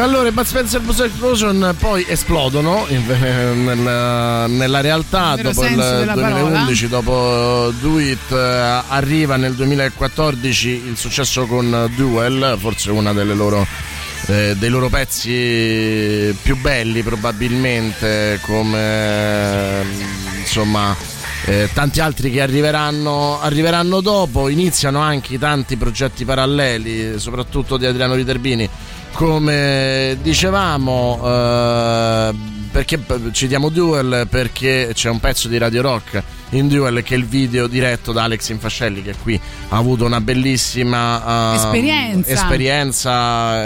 allora i Bud Spencer Blues Explosion poi esplodono in- nella, nella realtà Nel dopo il senso della 2011, dopo Do It, eh, arriva nel 2014 il successo con Duel, forse una delle loro eh, dei loro pezzi più belli probabilmente come eh, insomma eh, tanti altri che arriveranno, arriveranno dopo. Iniziano anche tanti progetti paralleli soprattutto di Adriano Viterbini come dicevamo eh, perché citiamo Duel? Perché c'è un pezzo di Radio Rock in Duel che è il video diretto da Alex Infascelli che qui ha avuto una bellissima eh, Esperienza. esperienza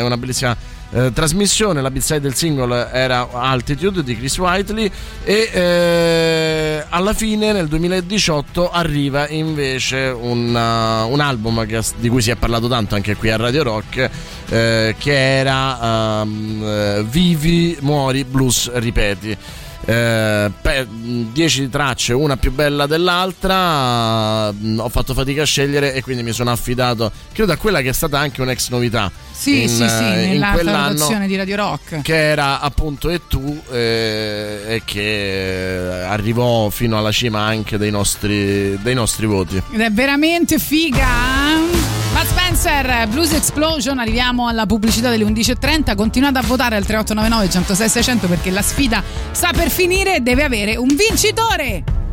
una bellissima eh, trasmissione. La B-side del singolo era Altitude di Chris Whiteley e eh, alla fine nel 2018 arriva invece un, uh, un album che- di cui si è parlato tanto anche qui a Radio Rock eh, che era um, Vivi, Muori, Blues, Ripeti. Eh, 10 tracce, una più bella dell'altra. mm, Ho fatto fatica a scegliere e quindi mi sono affidato, credo, a quella che è stata anche un'ex novità. Sì, in, sì, sì, eh, in nella quell'anno di Radio Rock. che era appunto E tu eh, e che eh, arrivò fino alla cima anche dei nostri, dei nostri voti. Ed è veramente figa. Bud Spencer, Blues Explosion, arriviamo alla pubblicità delle 11.30, continuate a votare al 3899 106 600 perché la sfida sta per finire e deve avere un vincitore.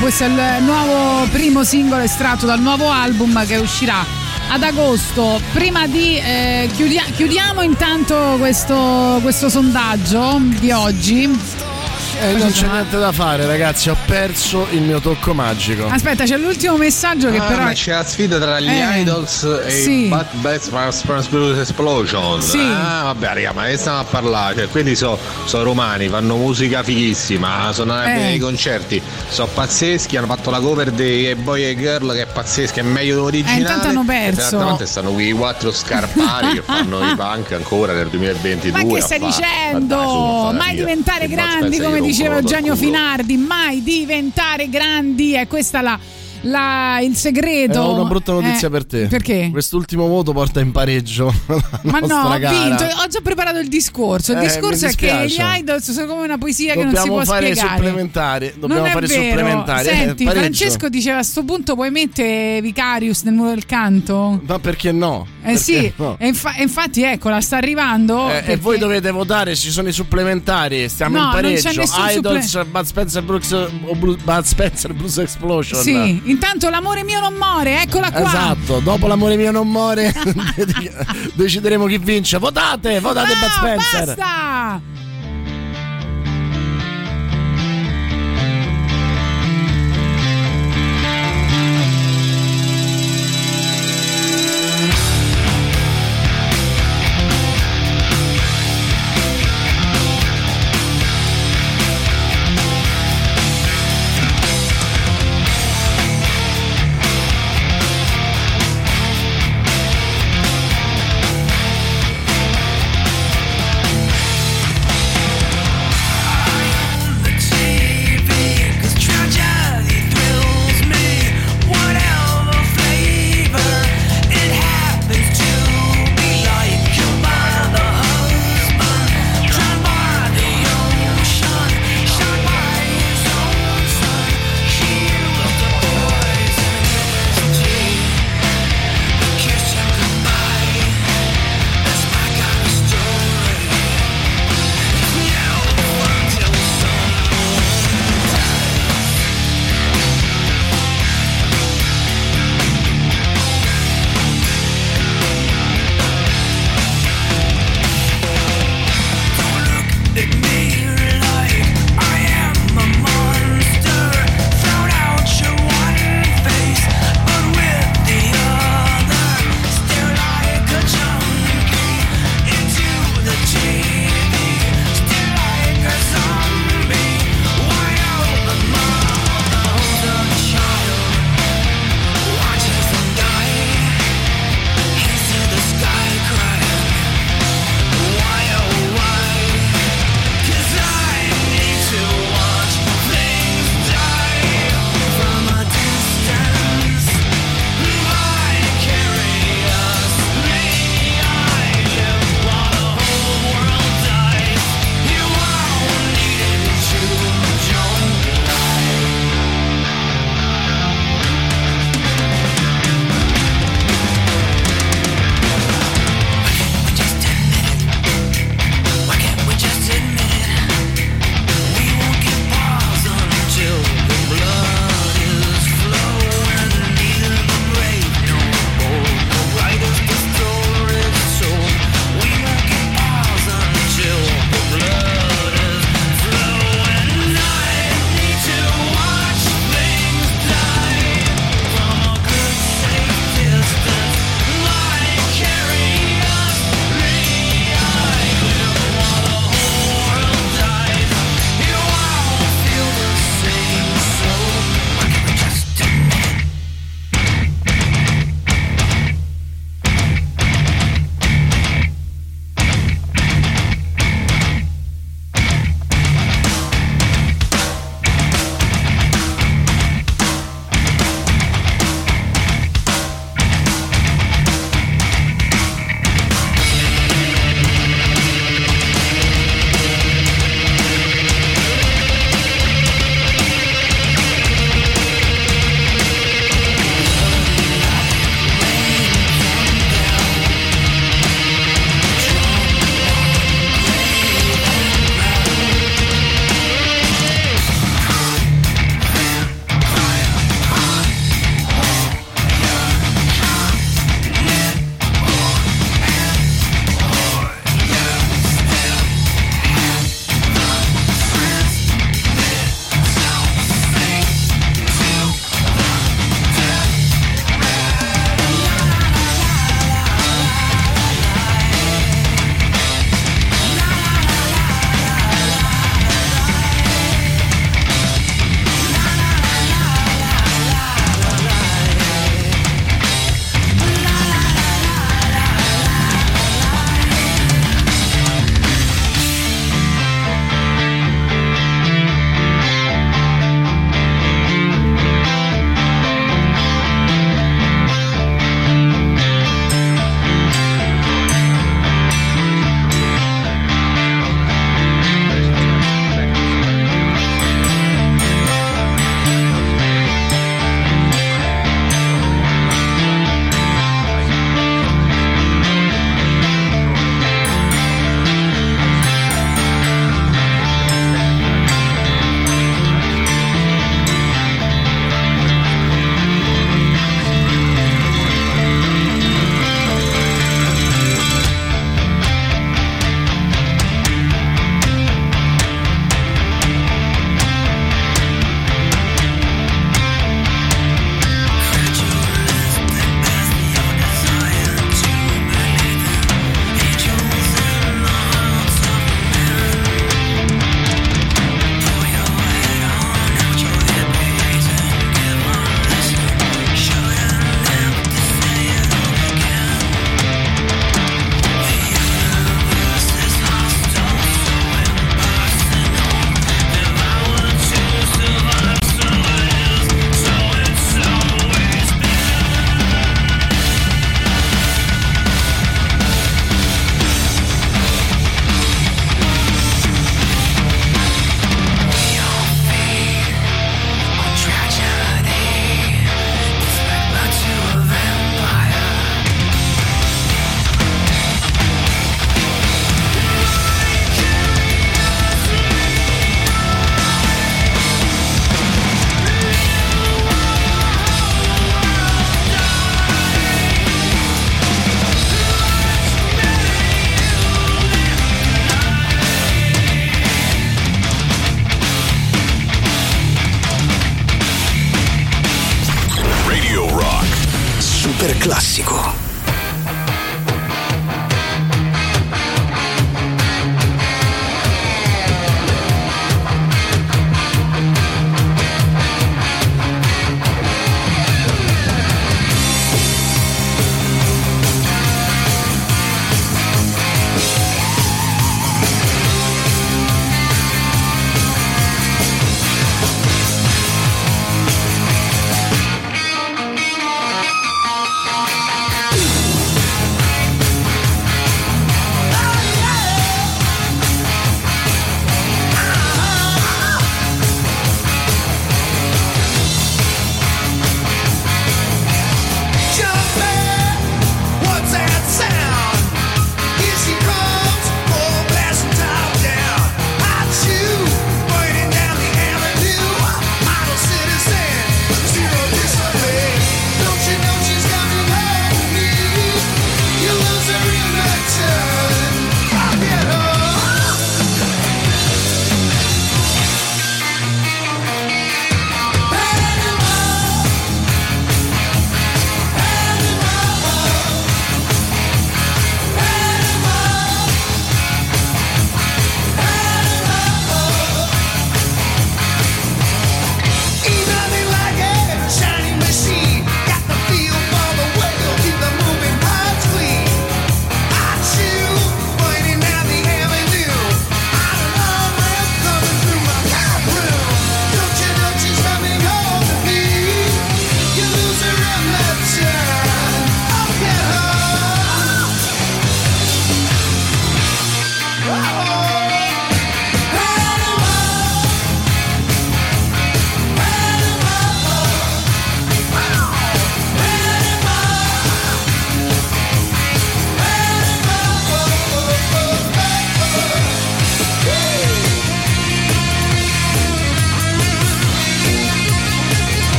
Questo è il nuovo primo singolo estratto dal nuovo album che uscirà ad agosto. Prima di eh, chiudia- chiudiamo intanto questo, questo sondaggio di oggi. Eh, non c'è niente da fare, ragazzi. Ho perso il mio tocco magico. Aspetta, c'è l'ultimo messaggio che Ah, però. ma c'è la sfida tra gli Eh, Idols e sì. i Bad Blues Explosion. Sì. Ah, vabbè, raga, ma ne stiamo a parlare? Cioè, quelli sono romani, fanno musica fighissima, sono andati Eh. ai concerti, sono pazzeschi, hanno fatto la cover dei Boy e Girl che è pazzesca, è meglio dell'originale. Eh, intanto hanno perso. E davanti stanno quei quattro scarpari che fanno i punk ancora nel 2022. Ma che stai fa- dicendo? Ma dai, su, mai via. diventare I grandi, come gli diceva Eugenio. Finardi, mai diventare grandi. È questa la, la- il segreto. Ho una brutta notizia Eh, per te. Perché? Quest'ultimo voto porta in pareggio. la Ma no, ho gara. vinto, ho già preparato il discorso. Il Eh, discorso è che gli idols sono come una poesia che non si Dobbiamo può fare spiegare. supplementari. Dobbiamo non fare vero. supplementari. Eh, Senti. Francesco diceva a sto punto puoi mettere Vicarius nel muro del canto? Ma perché no? Eh Perché sì, no? e, infa- e infatti eccola, sta arrivando. Eh, perché- E voi dovete votare, ci sono i supplementari, stiamo No, in pareggio. Idols, Bud Spencer, Brooks, o Bud Spencer Blues Explosion. Sì, intanto l'amore mio non muore, eccola qua. Esatto, dopo l'amore mio non muore, decideremo chi vince. Votate, votate Bud Spencer. Basta!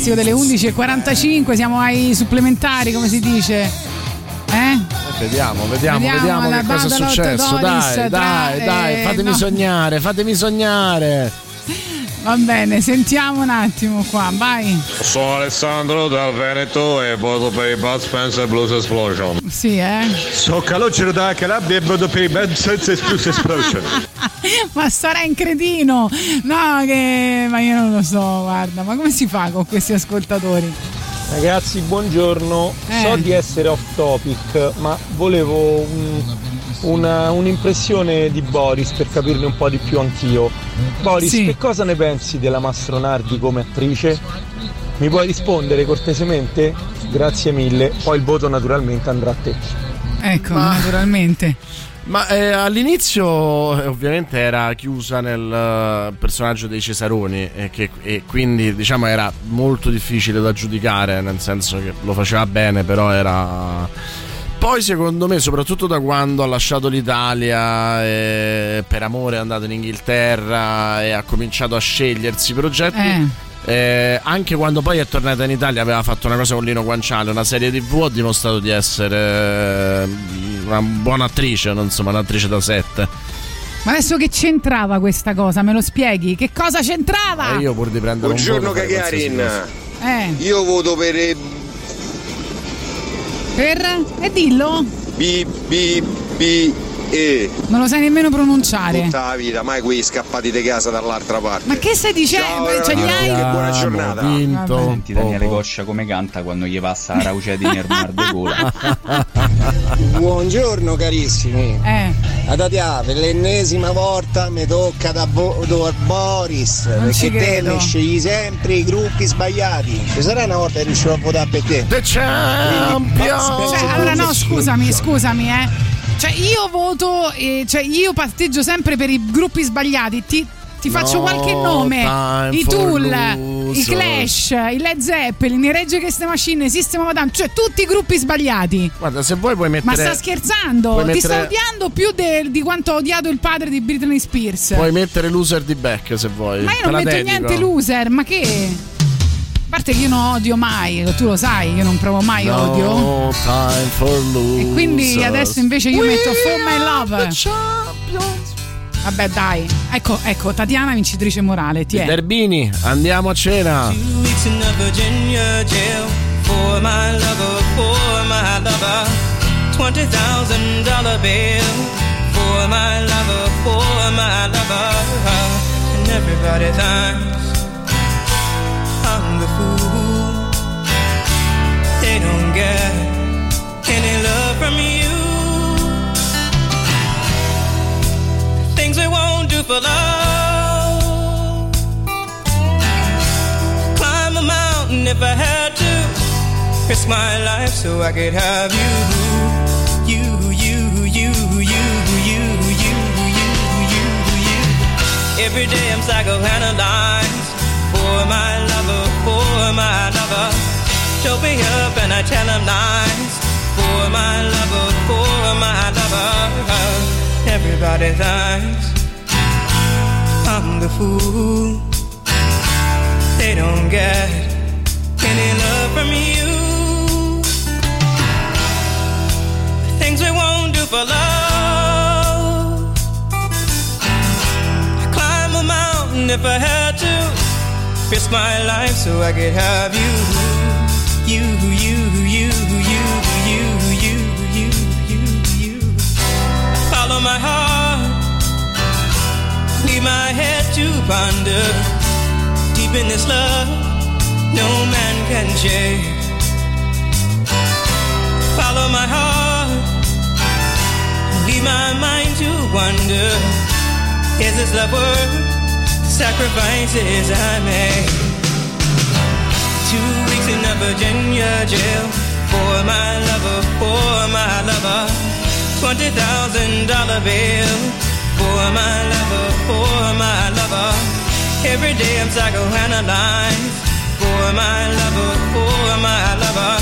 Classico delle 11.45, siamo ai supplementari, come si dice? Eh? Vediamo, vediamo, Vediamo vediamo, la che cosa è successo. Doris Dai, tra- dai, dai, eh, fatemi no. sognare, fatemi sognare. Va bene, sentiamo un attimo qua, vai. Sono Alessandro dal Veneto e voto per i Bud Spencer Blues Explosion. Sì, eh? So calogero da Calabria e voto per i Bud Spencer Blues Explosion. ma sarà in cretino! No, che. Ma io non lo so, guarda, ma come si fa con questi ascoltatori? Ragazzi, buongiorno. Eh. So di essere off topic, ma volevo un- una- un'impressione di Boris per capirne un po' di più anch'io. Boris, Sì. che cosa ne pensi della Mastronardi come attrice? Mi puoi rispondere cortesemente? Grazie mille. Poi il voto naturalmente andrà a te. Ecco, naturalmente. Ma eh, all'inizio eh, ovviamente era chiusa nel eh, personaggio dei Cesaroni e, che- e quindi diciamo era molto difficile da giudicare, nel senso che lo faceva bene, però era... Poi secondo me, soprattutto da quando ha lasciato l'Italia e per amore è andato in Inghilterra e ha cominciato a scegliersi i progetti, Eh. Eh, anche quando poi è tornata in Italia aveva fatto una cosa con Lino Guanciale, una serie tv, ha dimostrato di essere eh, una buona attrice, non insomma un'attrice da sette. Ma adesso che c'entrava questa cosa? Me lo spieghi? Che cosa c'entrava? E io pur di prendere Buongiorno un cosa. Eh, Io voto per eh, per? E dillo? B B B E. Non lo sai nemmeno pronunciare. Tutta la vita, mai quei scappati di casa dall'altra parte. Ma che stai dicendo? Ciao, Cioè, gli hai- che buona giornata. Vinto. Senti Daniele Coscia come canta quando gli passa la raucedi nel mar de gola. Buongiorno carissimi. Eh. Atia, per l'ennesima volta mi tocca da, Bo- da Boris. Non ci perché te ne scegli sempre i gruppi sbagliati. Ci sarà una volta che riuscirò a votare per te. The Champion! Cioè, allora no, scusami, scusami, eh. Cioè, io voto, eh, cioè, io parteggio sempre per i gruppi sbagliati. Ti, ti faccio No qualche nome: i Tool, i losers. Clash, i Led Zeppelin, i Regge Against the Machine, System of Down, cioè tutti i gruppi sbagliati. Guarda, se vuoi puoi Ma mettere. sta scherzando? puoi Ti mettere- odiando più de- di quanto ha odiato il padre di Britney Spears. Puoi mettere loser di back se vuoi. Ma io non metto dedico. niente loser, ma che? A parte che io non odio mai, tu lo sai, io non provo mai No odio. time for losers. E quindi adesso invece io We metto For My Love. Vabbè, dai. Ecco, ecco, Tatiana vincitrice morale, ti è. Derbini, andiamo a cena. Two weeks in a Virginia jail for my lover, for my lover. Twenty thousand dollar bill for my lover, for my lover. And everybody thinks the fool. They don't get any love from you. Things we won't do for love. Climb a mountain if I had to. Risk my life so I could have you. You, you, you, you, you, you, you, you, you. Every day I'm psychoanalyzed for my lover, for my lover. Show me up and I tell him lies for my lover, for my lover. Everybody thinks I'm the fool. They don't get any love from you. Things we won't do for love. Climb a mountain if I had to. Risk my life so I could have you. You, you, you, you, you, you, you, you, you. Follow my heart. Leave my head to ponder. Deep in this love, no man can shake. Follow my heart. Leave my mind to wonder. Is this love worth sacrifices I made? Two weeks in a Virginia jail for my lover, for my lover. Twenty thousand dollar bill for my lover, for my lover. Every day I'm psychoanalyzed for my lover, for my lover.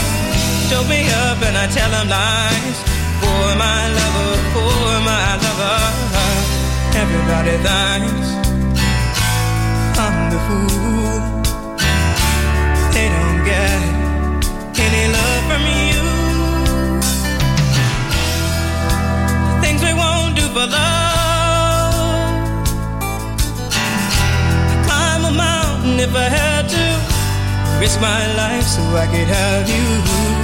Show me up and I tell him lies for my lover, for my lover. Everybody thinks if I had to. Risk my life so I could have you. You,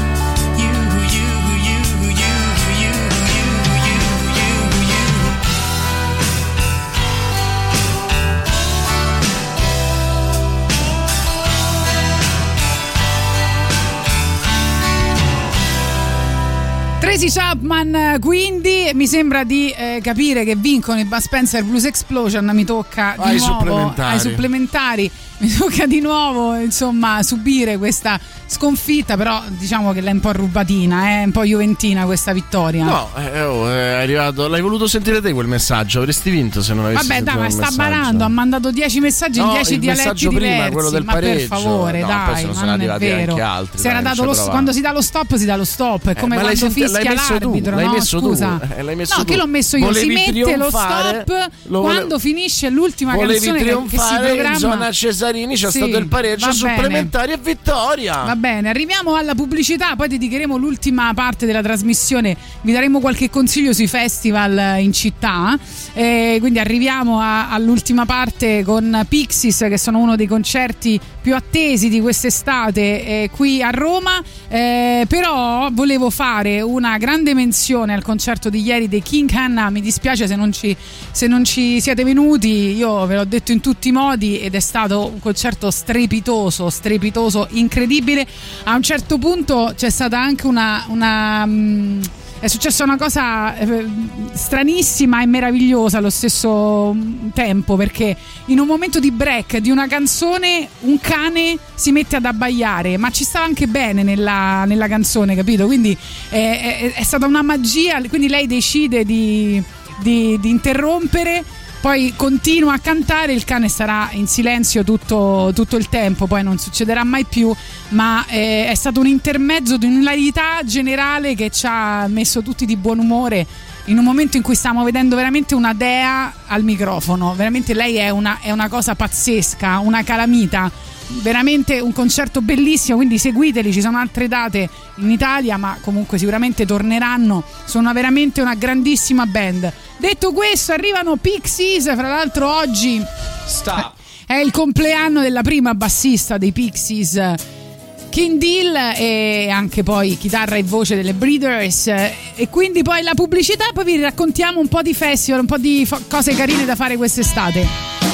Tracy Chapman, quindi mi sembra di eh, capire che vincono i Bud Spencer Blues Explosion. Mi tocca di Ai nuovo supplementari. ai supplementari. Mi tocca di nuovo insomma subire questa sconfitta, però diciamo che l'è un po' rubatina, è un po' juventina questa vittoria. No, eh, oh, è arrivato. L'hai voluto sentire te quel messaggio? Avresti vinto se non avessi Vabbè, dai, ma sta barando. Ha mandato 10 messaggi in No, 10 il dialetti messaggio prima, diversi. quello del ma per pareggio. favore, No, poi dai, sono non è arrivati vero. anche altri, dai, dato lo- quando si dà lo stop, si dà lo stop. È come l'hai quando senti- l'hai fischia tu, l'arbitro, l'hai no? messo tu, Scusa. eh, l'hai messo no, tu. che l'ho messo io. Volevi si mette lo stop lo vole- quando finisce l'ultima Volevi canzone che, che si programma. in zona Cesarini, c'è stato il pareggio va supplementari e vittoria. Bene, arriviamo alla pubblicità, poi dedicheremo l'ultima parte della trasmissione, vi daremo qualche consiglio sui festival in città, Eh, quindi arriviamo a- all'ultima parte con Pixies che sono uno dei concerti più attesi di quest'estate eh, qui a Roma, Eh, però volevo fare una grande menzione al concerto di ieri dei King Hanna, mi dispiace se non ci, se non ci siete venuti, io ve l'ho detto in tutti i modi ed è stato un concerto strepitoso, strepitoso, incredibile. A un certo punto c'è stata anche una... una, mm, è successa una cosa eh, stranissima e meravigliosa allo stesso tempo perché in un momento di break di una canzone un cane si mette ad abbaiare ma ci stava anche bene nella, nella canzone capito? Quindi è, è- è stata una magia quindi lei decide di, di- di interrompere poi continua a cantare, il cane starà in silenzio tutto, tutto il tempo, poi non succederà mai più, ma eh, è stato un intermezzo di un'ilarità generale che ci ha messo tutti di buon umore in un momento in cui stiamo vedendo veramente una dea al microfono, veramente lei è una, è una cosa pazzesca, una calamita. Veramente un concerto bellissimo, quindi seguiteli, ci sono altre date in Italia, ma comunque sicuramente torneranno. Sono veramente una grandissima band. Detto questo, arrivano Pixies, fra l'altro oggi Stop. è il compleanno della prima bassista dei Pixies. King Deal e anche poi chitarra e voce delle Breeders e quindi poi la pubblicità poi vi raccontiamo un po' di festival, un po' di fo- cose carine da fare quest'estate.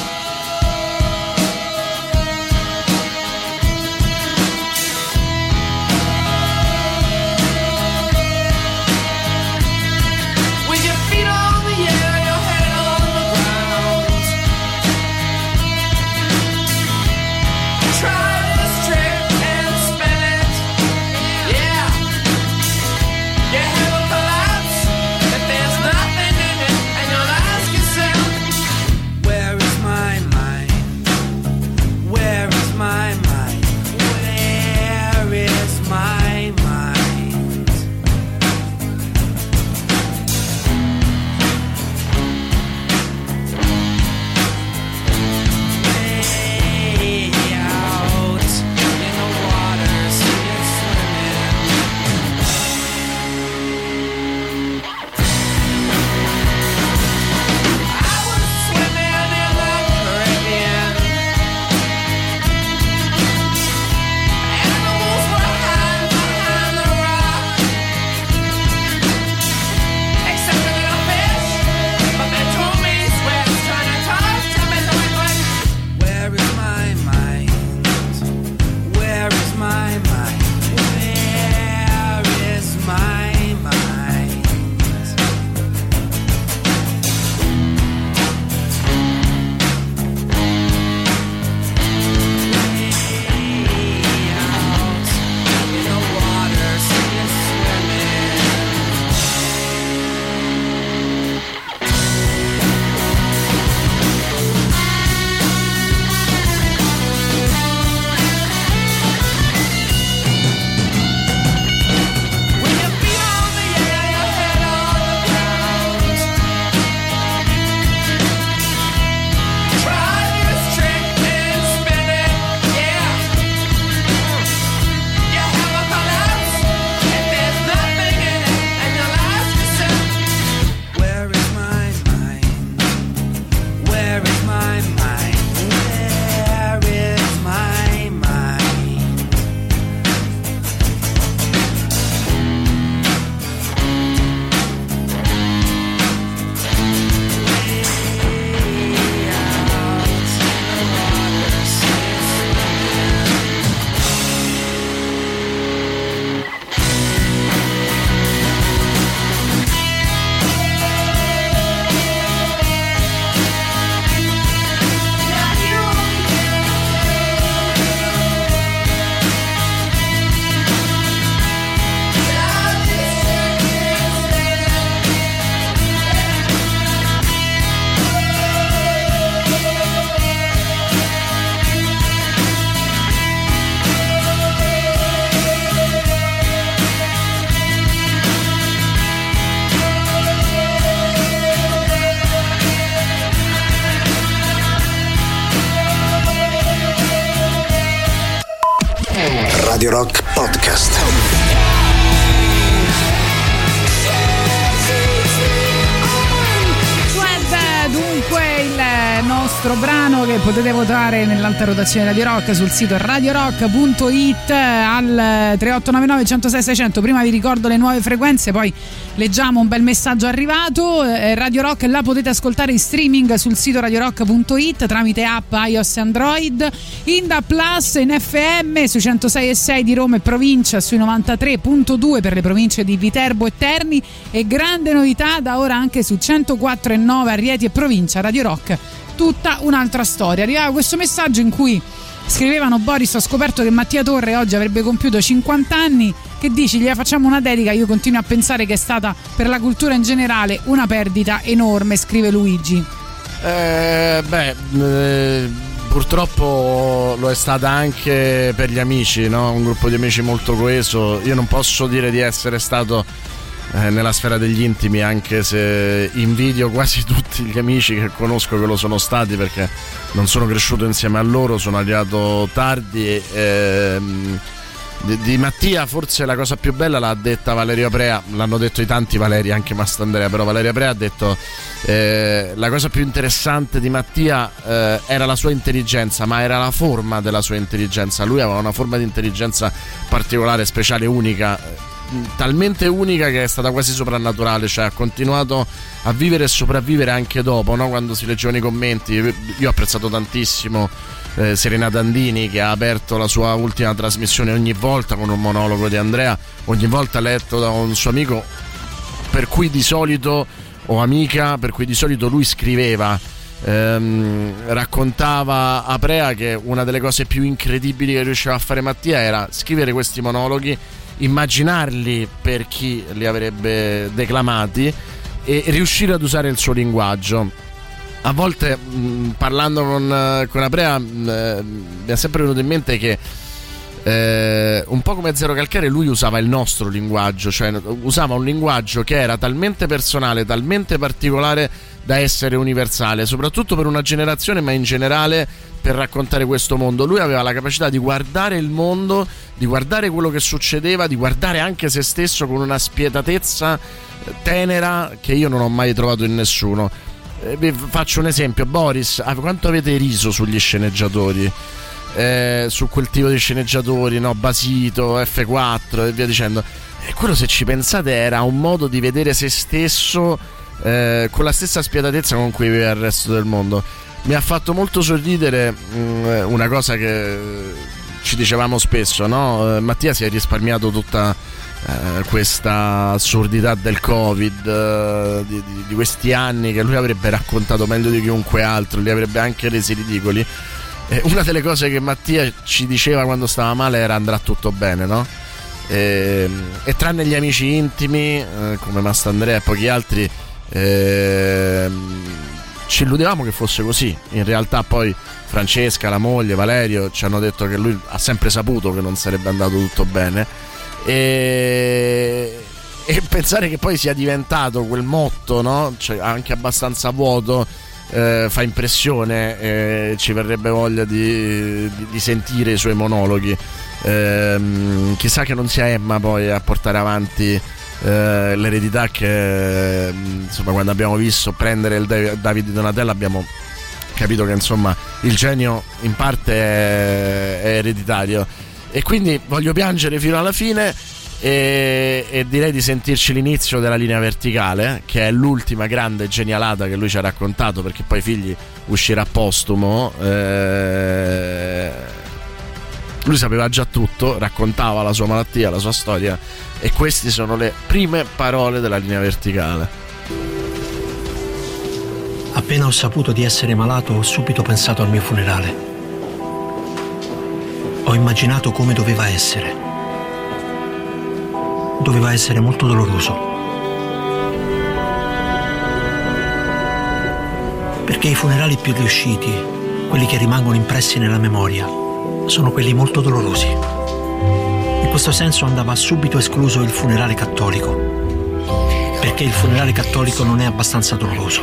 Votare nell'alta rotazione Radio Rock sul sito radiorock.it al 3899 106 600. Prima vi ricordo le nuove frequenze, poi leggiamo un bel messaggio arrivato. Eh, Radio Rock la potete ascoltare in streaming sul sito radiorock.it tramite app iOS e Android, in Da Plus, in FM sui 106 e 6 di Roma e provincia, sui 93.2 per le province di Viterbo e Terni e grande novità da ora anche su 104 e 9 a Rieti e provincia Radio Rock. Tutta un'altra storia. Arrivava questo messaggio in cui scrivevano Boris ho scoperto che Mattia Torre oggi avrebbe compiuto 50 anni che dici gli facciamo una dedica io continuo a pensare che è stata per la cultura in generale una perdita enorme scrive Luigi Eh, beh, eh, purtroppo lo è stata anche per gli amici, no? un gruppo di amici molto coeso. Io non posso dire di essere stato eh, nella sfera degli intimi, anche se invidio quasi tutti gli amici che conosco che lo sono stati perché non sono cresciuto insieme a loro, sono arrivato tardi. E, ehm, di, di Mattia forse la cosa più bella l'ha detta Valerio Aprea, l'hanno detto i tanti Valeri, anche Mastandrea, però Valerio Aprea ha detto eh, la cosa più interessante di Mattia eh, era la sua intelligenza, ma era la forma della sua intelligenza. Lui aveva una forma di intelligenza particolare, speciale, unica, talmente unica che è stata quasi soprannaturale, cioè ha continuato a vivere e sopravvivere anche dopo, no? quando si leggevano i commenti. Io ho apprezzato tantissimo eh, Serena Dandini che ha aperto la sua ultima trasmissione ogni volta con un monologo di Andrea, ogni volta letto da un suo amico per cui di solito o amica per cui di solito lui scriveva ehm, raccontava a Prea che una delle cose più incredibili che riusciva a fare Mattia era scrivere questi monologhi immaginarli per chi li avrebbe declamati e riuscire ad usare il suo linguaggio. A volte mh, parlando con, con Aprea mh, eh, mi è sempre venuto in mente che eh, un po' come Zero Calcare lui usava il nostro linguaggio, cioè usava un linguaggio che era talmente personale, talmente particolare da essere universale, soprattutto per una generazione, ma in generale per raccontare questo mondo. Lui aveva la capacità di guardare il mondo, di guardare quello che succedeva, di guardare anche se stesso con una spietatezza eh, tenera che io non ho mai trovato in nessuno. Eh, vi faccio un esempio, Boris, quanto avete riso sugli sceneggiatori? Eh, su quel tipo di sceneggiatori, no? Basito, F4 e via dicendo. E quello, se ci pensate, era un modo di vedere se stesso eh, con la stessa spietatezza con cui vive il resto del mondo. Mi ha fatto molto sorridere mh, una cosa che ci dicevamo spesso, no? Eh, Mattia si è risparmiato tutta eh, questa assurdità del Covid, eh, di, di- di questi anni che lui avrebbe raccontato meglio di chiunque altro, li avrebbe anche resi ridicoli. Una delle cose che Mattia ci diceva quando stava male era andrà tutto bene, no? E, e tranne gli amici intimi, eh, come Mastandrea e pochi altri, ehm, ci illudevamo che fosse così. In realtà poi Francesca, la moglie, Valerio ci hanno detto che lui ha sempre saputo che non sarebbe andato tutto bene. E, e pensare che poi sia diventato quel motto, no? Cioè, anche abbastanza vuoto, eh, fa impressione, eh, ci verrebbe voglia di, di- di sentire i suoi monologhi. Ehm, chissà che non sia Emma poi a portare avanti eh, l'eredità che eh, insomma quando abbiamo visto prendere il Dav- Davide Donatello abbiamo capito che insomma il genio in parte è, è ereditario. E quindi voglio piangere fino alla fine e, e direi di sentirci l'inizio della linea verticale che è l'ultima grande genialata che lui ci ha raccontato perché poi figli uscirà postumo eh, lui sapeva già tutto, raccontava la sua malattia, la sua storia e queste sono le prime parole della linea verticale. Appena ho saputo di essere malato, ho subito pensato al mio funerale. Ho immaginato come doveva essere. Doveva essere molto doloroso. Perché i funerali più riusciti, quelli che rimangono impressi nella memoria, sono quelli molto dolorosi. In questo senso andava subito escluso il funerale cattolico, perché il funerale cattolico non è abbastanza doloroso.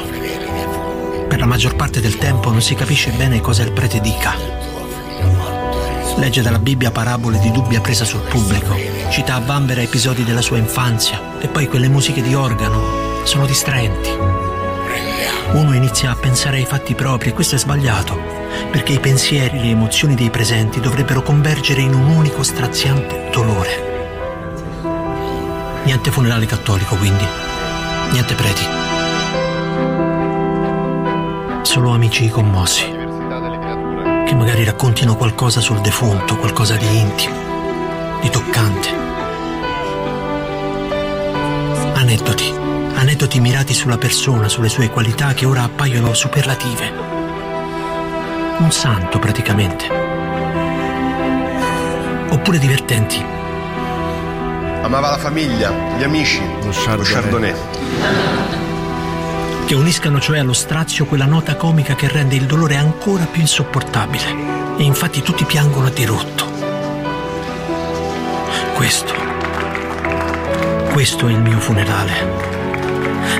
Per la maggior parte del tempo non si capisce bene cosa il prete dica. Legge dalla Bibbia parabole di dubbia presa sul pubblico, cita a vanvera episodi della sua infanzia e poi quelle musiche di organo sono distraenti. Uno inizia a pensare ai fatti propri e questo è sbagliato, perché i pensieri, le emozioni dei presenti dovrebbero convergere in un unico straziante dolore. Niente funerale cattolico, quindi. Niente preti. Solo amici commossi. Che magari raccontino qualcosa sul defunto, qualcosa di intimo, di toccante. Aneddoti. Aneddoti mirati sulla persona, sulle sue qualità che ora appaiono superlative. Un santo praticamente. Oppure divertenti. Amava la famiglia, gli amici, lo chardonnay. che uniscano cioè allo strazio quella nota comica che rende il dolore ancora più insopportabile. E infatti tutti piangono a dirotto. Questo. Questo è il mio funerale.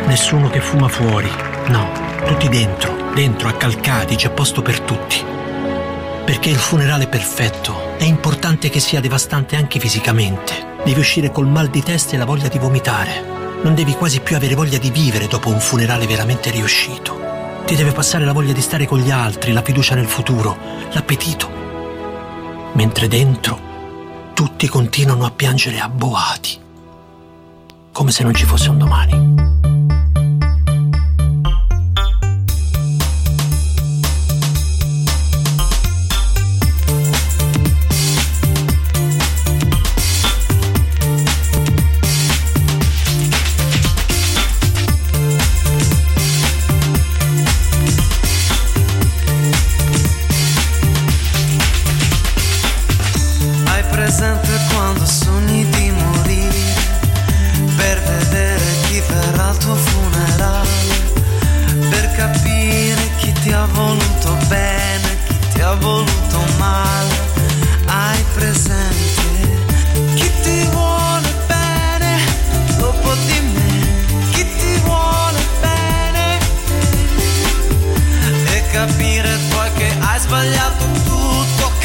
Nessuno che fuma fuori. No, tutti dentro, dentro, accalcati, c'è posto per tutti. Perché il funerale perfetto è importante che sia devastante anche fisicamente. Devi uscire col mal di testa e la voglia di vomitare. Non devi quasi più avere voglia di vivere dopo un funerale veramente riuscito. Ti deve passare la voglia di stare con gli altri, la fiducia nel futuro, l'appetito. Mentre dentro tutti continuano a piangere abboati, come se non ci fosse un domani.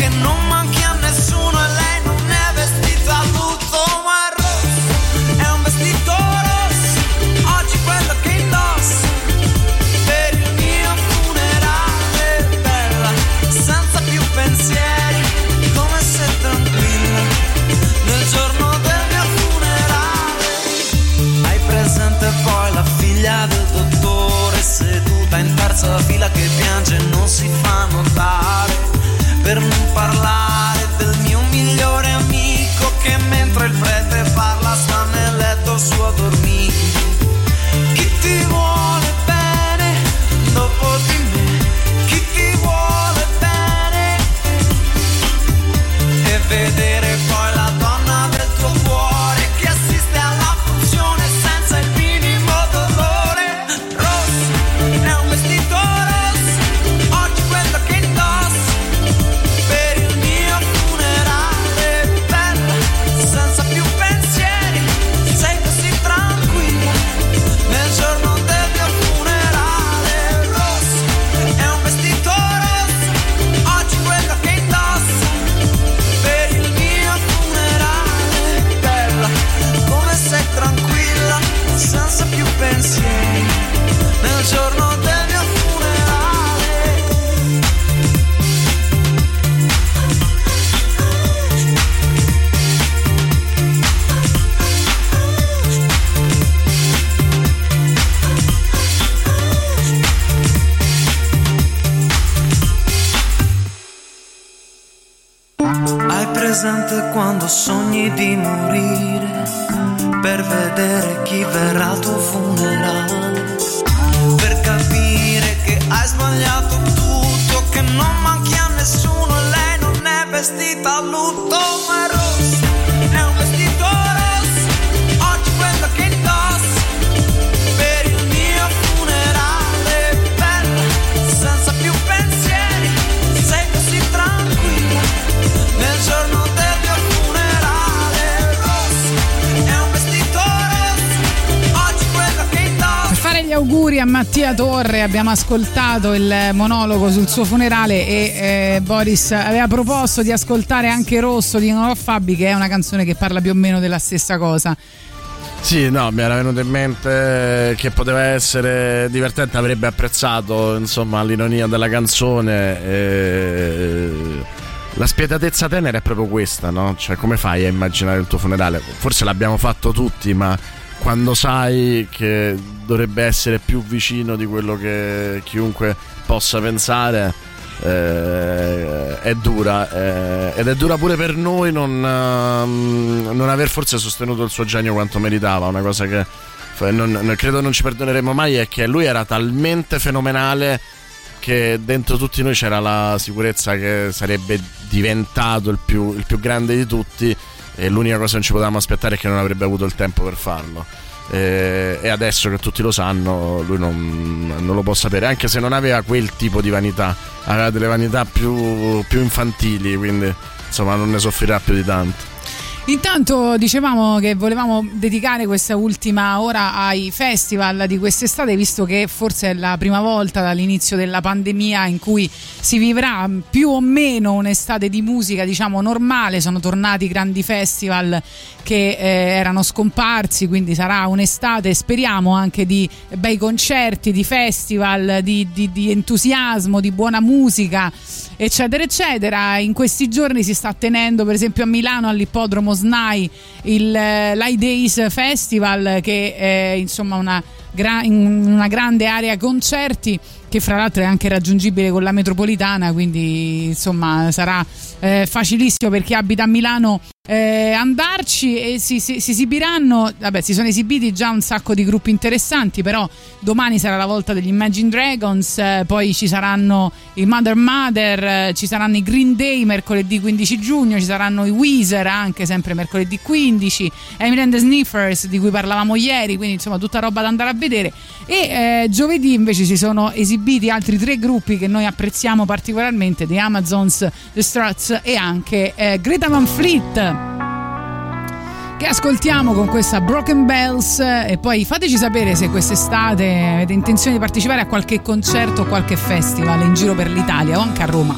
Tutto, che non ascoltato il monologo sul suo funerale e eh, Boris aveva proposto di ascoltare anche Rosso di Nolo Fabi che è una canzone che parla più o meno della stessa cosa. Sì, no, mi era venuto in mente che poteva essere divertente, avrebbe apprezzato insomma l'ironia della canzone. E... La spietatezza tenera è proprio questa, no? Cioè, come fai a immaginare il tuo funerale? Forse l'abbiamo fatto tutti, ma quando sai che dovrebbe essere più vicino di quello che chiunque possa pensare, eh, è dura. eh, ed è dura pure per noi non, ehm, non aver forse sostenuto il suo genio quanto meritava. Una cosa che non- non- credo non ci perdoneremo mai è che lui era talmente fenomenale che dentro tutti noi c'era la sicurezza che sarebbe diventato il più, il più grande di tutti e l'unica cosa che non ci potevamo aspettare è che non avrebbe avuto il tempo per farlo. E, adesso che tutti lo sanno, lui non, non lo può sapere, anche se non aveva quel tipo di vanità, aveva delle vanità più, più infantili, quindi insomma non ne soffrirà più di tanto. Intanto dicevamo che volevamo dedicare questa ultima ora ai festival di quest'estate, visto che forse è la prima volta dall'inizio della pandemia in cui si vivrà più o meno un'estate di musica, diciamo normale. Sono tornati grandi festival che eh, erano scomparsi, quindi sarà un'estate, speriamo anche di bei concerti, di festival, di, di- di entusiasmo, di buona musica, eccetera, eccetera. In questi giorni si sta tenendo, per esempio, a Milano all'ippodromo SNAI il eh, Light Days Festival, che è insomma una, gra- una grande area concerti che fra l'altro è anche raggiungibile con la metropolitana, quindi insomma sarà eh, facilissimo per chi abita a Milano eh, andarci e si, si- si esibiranno, vabbè si sono esibiti già un sacco di gruppi interessanti, però domani sarà la volta degli Imagine Dragons, eh, poi ci saranno i Mother Mother, eh, ci saranno i Green Day mercoledì 15 giugno, ci saranno i Weezer anche sempre mercoledì 15, Emily and the Sniffers di cui parlavamo ieri, quindi insomma tutta roba da andare a vedere. E eh, giovedì invece si sono esibiti altri tre gruppi che noi apprezziamo particolarmente, The Amazons, The Struts e anche eh, Greta Van Fleet che ascoltiamo con questa Broken Bells e poi fateci sapere se quest'estate avete intenzione di partecipare a qualche concerto o qualche festival in giro per l'Italia o anche a Roma.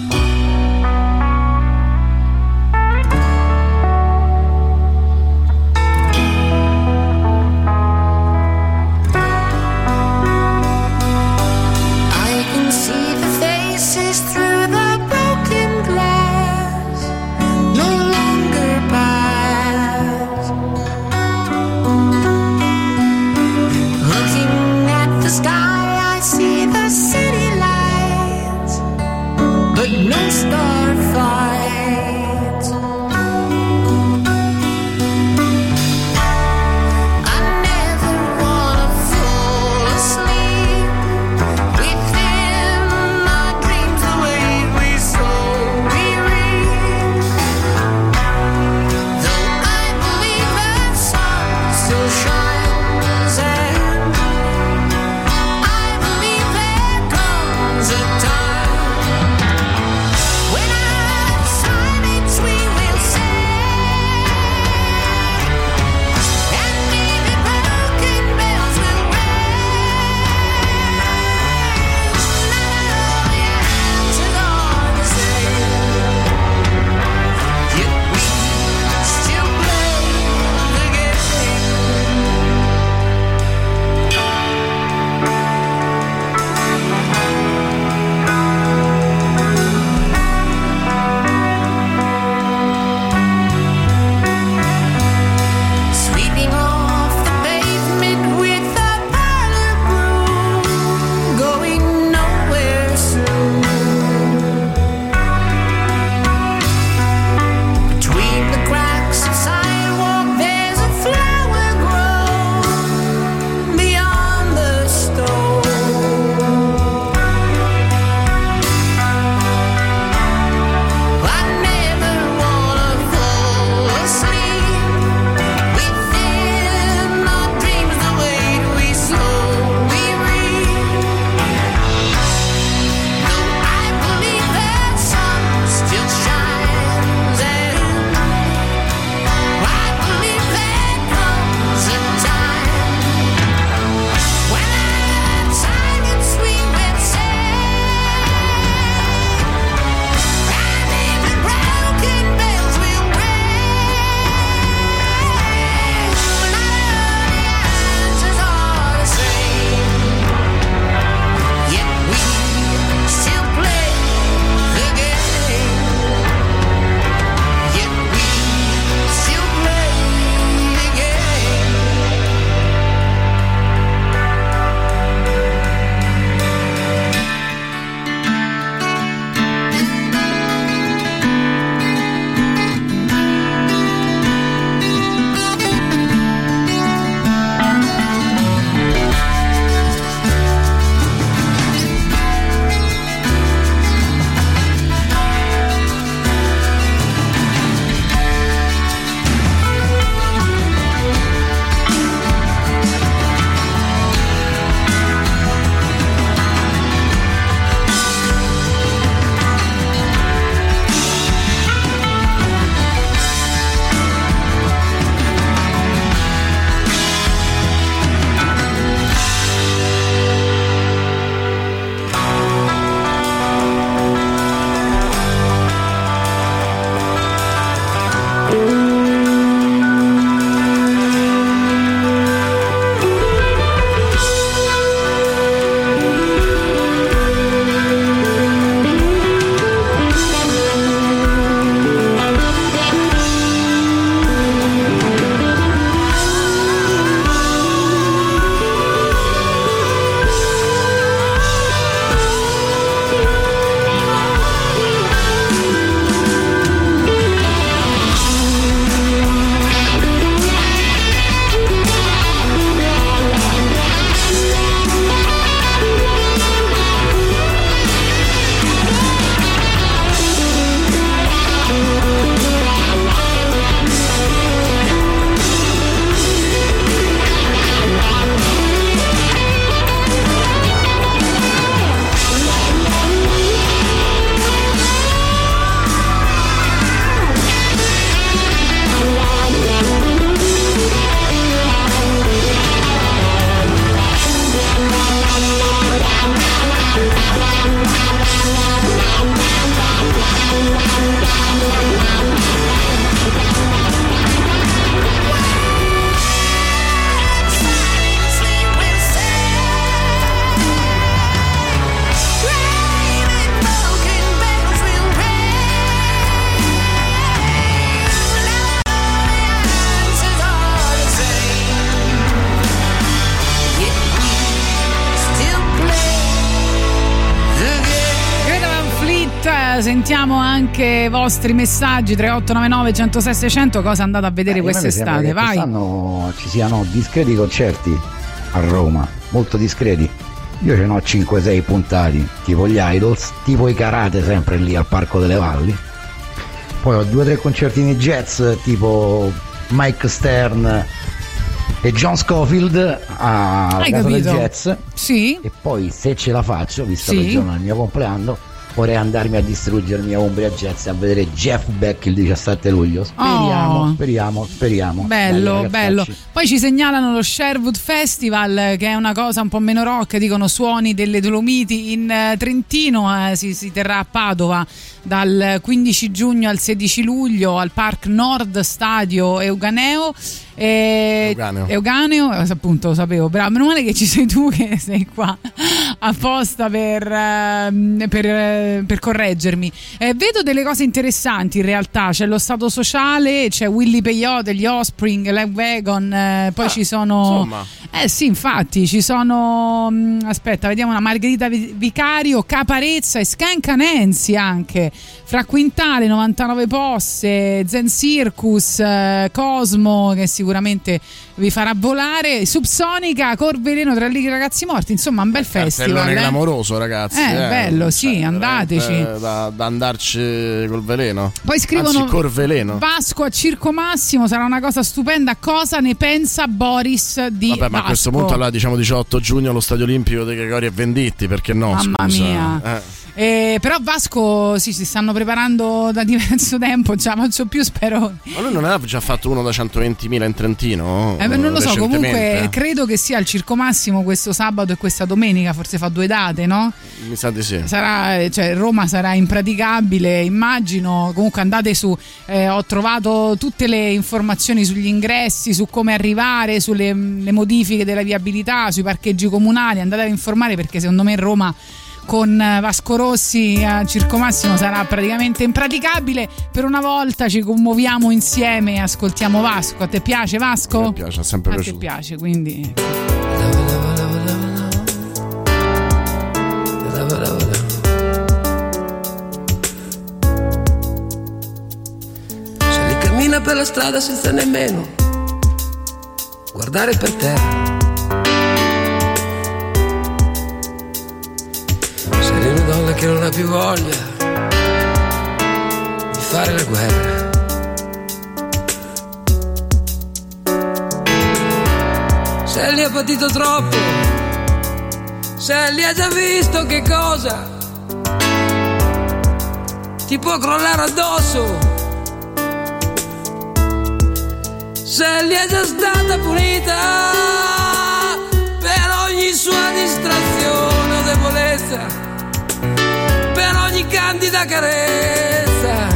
Vostri messaggi 3899 106 600 cosa andate a vedere Eh, quest'estate, vai. Quest'anno ci siano discreti concerti a Roma, molto discreti. Io ce n'ho 5-6 puntati, tipo gli Idols, tipo i Karate sempre lì al Parco delle Valli. Poi ho due o tre concertini jazz tipo Mike Stern e John Scofield a Hai casa del capito? jazz. Sì. E poi se ce la faccio, visto Sì. che il giorno del mio compleanno, vorrei andarmi a distruggermi a Umbria Jazz a vedere Jeff Beck il 17 luglio. Speriamo, Oh. speriamo, speriamo. Bello, Dai, bello. Poi ci segnalano lo Sherwood Festival, che è una cosa un po' meno rock, dicono suoni delle Dolomiti in eh, Trentino, eh, si, si terrà a Padova dal 15 giugno al 16 luglio al Park Nord Stadio Euganeo. E- Euganeo. Euganeo, eh, appunto lo sapevo, bravo, meno male che ci sei tu che sei qua apposta per, ehm, per, eh, per correggermi. Eh, vedo delle cose interessanti in realtà, c'è lo Stato Sociale, c'è Willy Peyote, gli Offspring, Leg Wagon, eh, poi ci sono... insomma. Eh sì, infatti, ci sono... mm, aspetta, vediamo una Margherita Vi- Vicario, Caparezza e Scanca Nancy anche. Fra Quintale, 99 Posse, Zen Circus, eh, Cosmo che sicuramente vi farà volare, Subsonica, Corveleno tra i ragazzi morti, insomma un bel festival. Cartellone eh. clamoroso, ragazzi. Eh, bello, sì, andateci. veramente Da, da andarci col veleno. Poi scrivono Anzi, col veleno. Vasco a Circo Massimo sarà una cosa stupenda. Cosa ne pensa Boris di Vabbè, ma a questo punto allora diciamo 18 giugno allo Stadio Olimpico dei Gregori e Venditti, perché no? Mamma scusa. mia. Eh. Eh, però Vasco sì, si stanno preparando da diverso tempo, già faccio più, spero. Ma lui non aveva già fatto uno da 120.000 in Trentino? Eh, beh, non lo so, comunque credo che sia al Circo Massimo questo sabato e questa domenica, forse fa due date, no? Mi sa di sì. Sarà, cioè, Roma sarà impraticabile, immagino. Comunque andate su, eh, ho trovato tutte le informazioni sugli ingressi, su come arrivare, sulle le modifiche della viabilità, sui parcheggi comunali. Andate a informare perché secondo me Roma con eh, Vasco Rossi a Circo Massimo sarà praticamente impraticabile. Per una volta ci commuoviamo insieme e ascoltiamo Vasco. A te piace Vasco? Mi piace, è sempre A te piaciuto. piace, quindi Se li cammina per la strada senza nemmeno guardare per terra. Che non ha più voglia di fare la guerra. Se li ha patito troppo, se li ha già visto che cosa ti può crollare addosso. se li è già stata punita per ogni sua distrazione o debolezza, ogni candida carezza,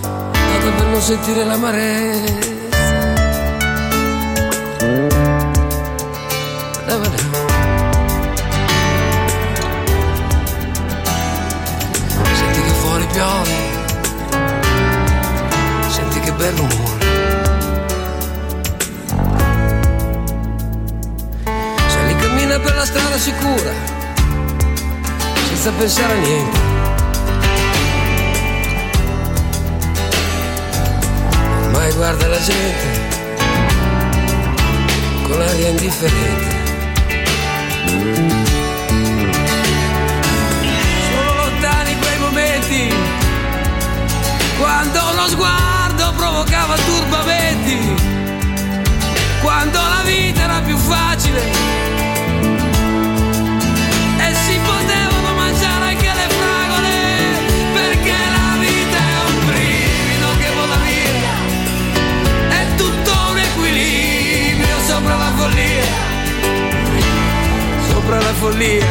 dato per non sentire l'amarezza. Senti che fuori piove, senti che bel rumore. Se li cammina per la strada sicura, senza pensare a niente. Ormai guarda la gente con l'aria indifferente. Sono lontani quei momenti quando lo sguardo provocava turbamenti, quando la vita era più facile follia, sopra la follia.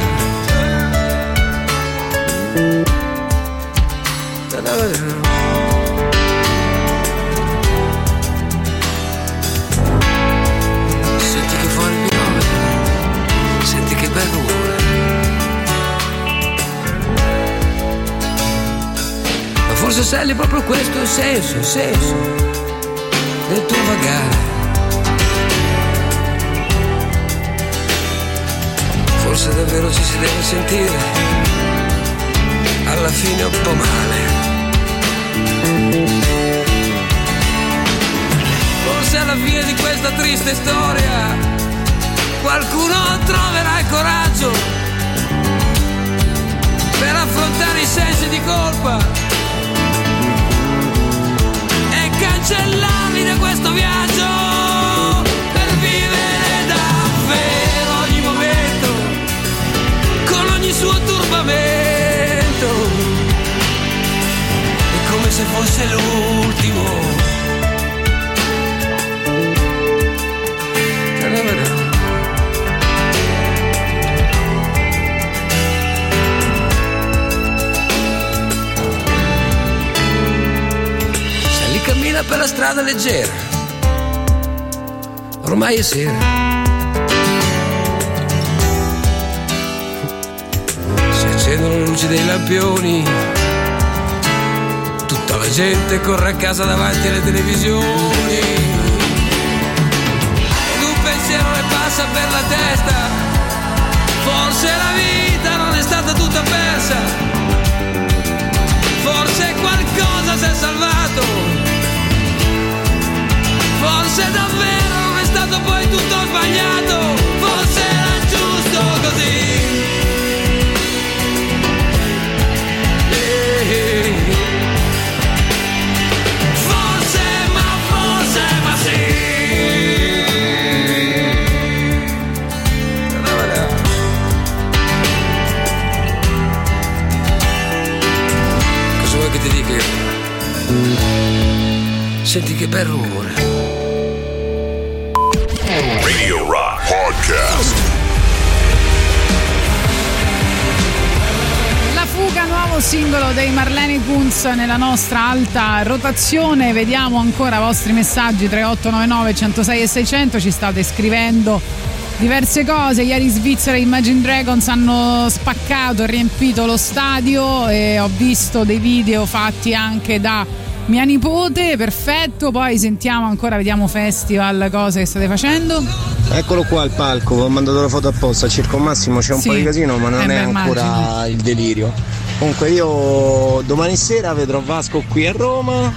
Senti che fuori piove, senti che bel rumore. Ma forse sai proprio questo il senso, il senso del tuo vagare. Forse davvero ci si deve sentire alla fine un po' male. Forse alla fine di questa triste storia qualcuno troverà il coraggio per affrontare i sensi di colpa e cancellarli da questo viaggio ogni suo turbamento è come se fosse l'ultimo Ta-da-da-da. Sally cammina per la strada leggera. Ormai è sera. Accendono le luci dei lampioni. Tutta la gente corre a casa davanti alle televisioni. Ed un pensiero le passa per la testa. Forse la vita non è stata tutta persa. Forse qualcosa si è salvato. Senti che bel rumore. Radio Rock Podcast. La fuga, nuovo singolo dei Marlene Kunz nella nostra alta rotazione. Vediamo ancora i vostri messaggi 3899 106 e 600. Ci state scrivendo diverse cose. Ieri in Svizzera Imagine Dragons hanno spaccato e riempito lo stadio e ho visto dei video fatti anche da mia nipote. Perfetto. Poi sentiamo ancora, vediamo festival, cose che state facendo. Eccolo qua il palco, ho mandato la foto apposta, a Circo Massimo c'è un Sì. po' di casino ma non Eh è ancora immagino. il delirio. Comunque io domani sera vedrò Vasco qui a Roma,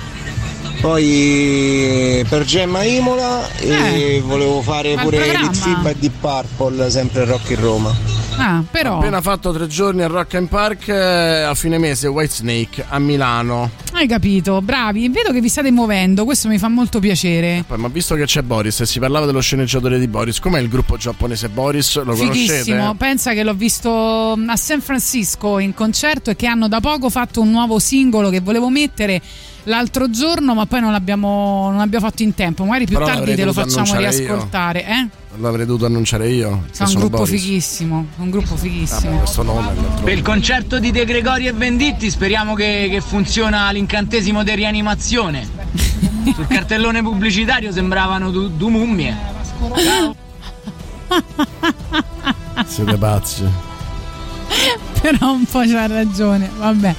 poi per Gemma Imola e volevo fare pure. Litfiba e Deep Purple sempre Rock in Roma. Ah, però. Appena fatto tre giorni al Rock and Park eh, a fine mese Whitesnake a Milano. Hai capito, bravi. Vedo che vi state muovendo, questo mi fa molto piacere. Poi, ma visto che c'è Boris e si parlava dello sceneggiatore di Boris, com'è il gruppo giapponese Boris? Lo Fighissimo, conoscete? pensa che l'ho visto mm, a San Francisco in concerto e che hanno da poco fatto un nuovo singolo che volevo mettere l'altro giorno, ma poi non l'abbiamo, non abbiamo fatto in tempo. Magari più Però tardi te lo facciamo annunciare io. riascoltare. Eh? L'avrei dovuto annunciare io. Sono un gruppo Boris. fighissimo, un gruppo fighissimo. Questo nome Per il concerto di De Gregori e Venditti speriamo che, che funziona l'incantesimo di rianimazione. Sul cartellone pubblicitario sembravano du, du mummie. Siete pazzi. Però un po' c'ha ragione, vabbè.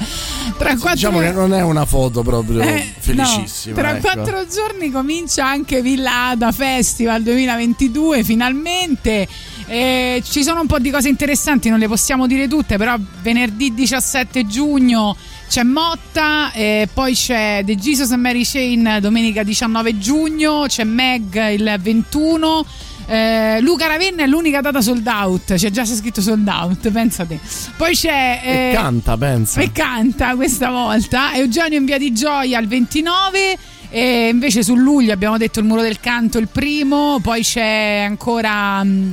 Tra quattro Diciamo che non è una foto proprio Eh, felicissima. no, tra ecco. quattro giorni comincia anche Villa Ada Festival 2022 finalmente. Eh, ci sono un po' di cose interessanti, non le possiamo dire tutte, però venerdì 17 giugno c'è Motta, e poi c'è The Jesus and Mary Chain domenica 19 giugno, c'è Meg il 21. Eh, Luca Ravenna è l'unica data sold out, c'è già c'è scritto sold out, pensate. Poi c'è E eh, canta, pensa. e canta questa volta. Eugenio in via di Gioia al 29. E invece su luglio abbiamo detto il muro del canto il primo. Poi c'è ancora. mm,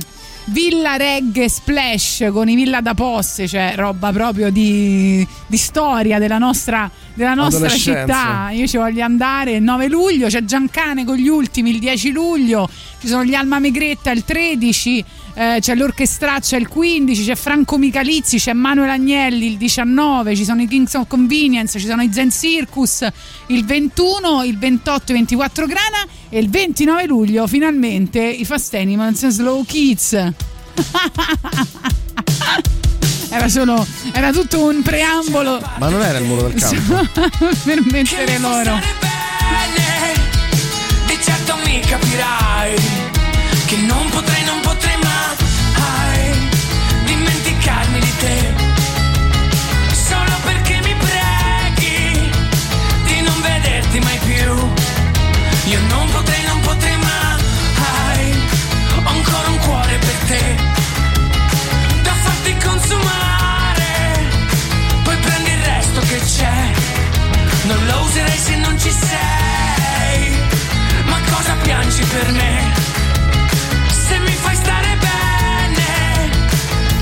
Villa Reggae Splash con i Villa da Posse, cioè roba proprio di, di storia della nostra, della nostra città. Io ci voglio andare il 9 luglio, c'è Giancane con gli ultimi il 10 luglio, ci sono gli Alma Megretta il 13, eh, c'è l'Orchestraccia il 15, c'è Franco Michalizzi, c'è Manuel Agnelli il 19, ci sono i Kings of Convenience, ci sono i Zen Circus il 21, il 28 e 24 Grana e il 29 luglio finalmente i Fast Animals and Slow Kids. Era solo era tutto un preambolo Ma non era il muro del campo. per mettere loro. Di certo mi capirai per me. Se mi fai stare bene,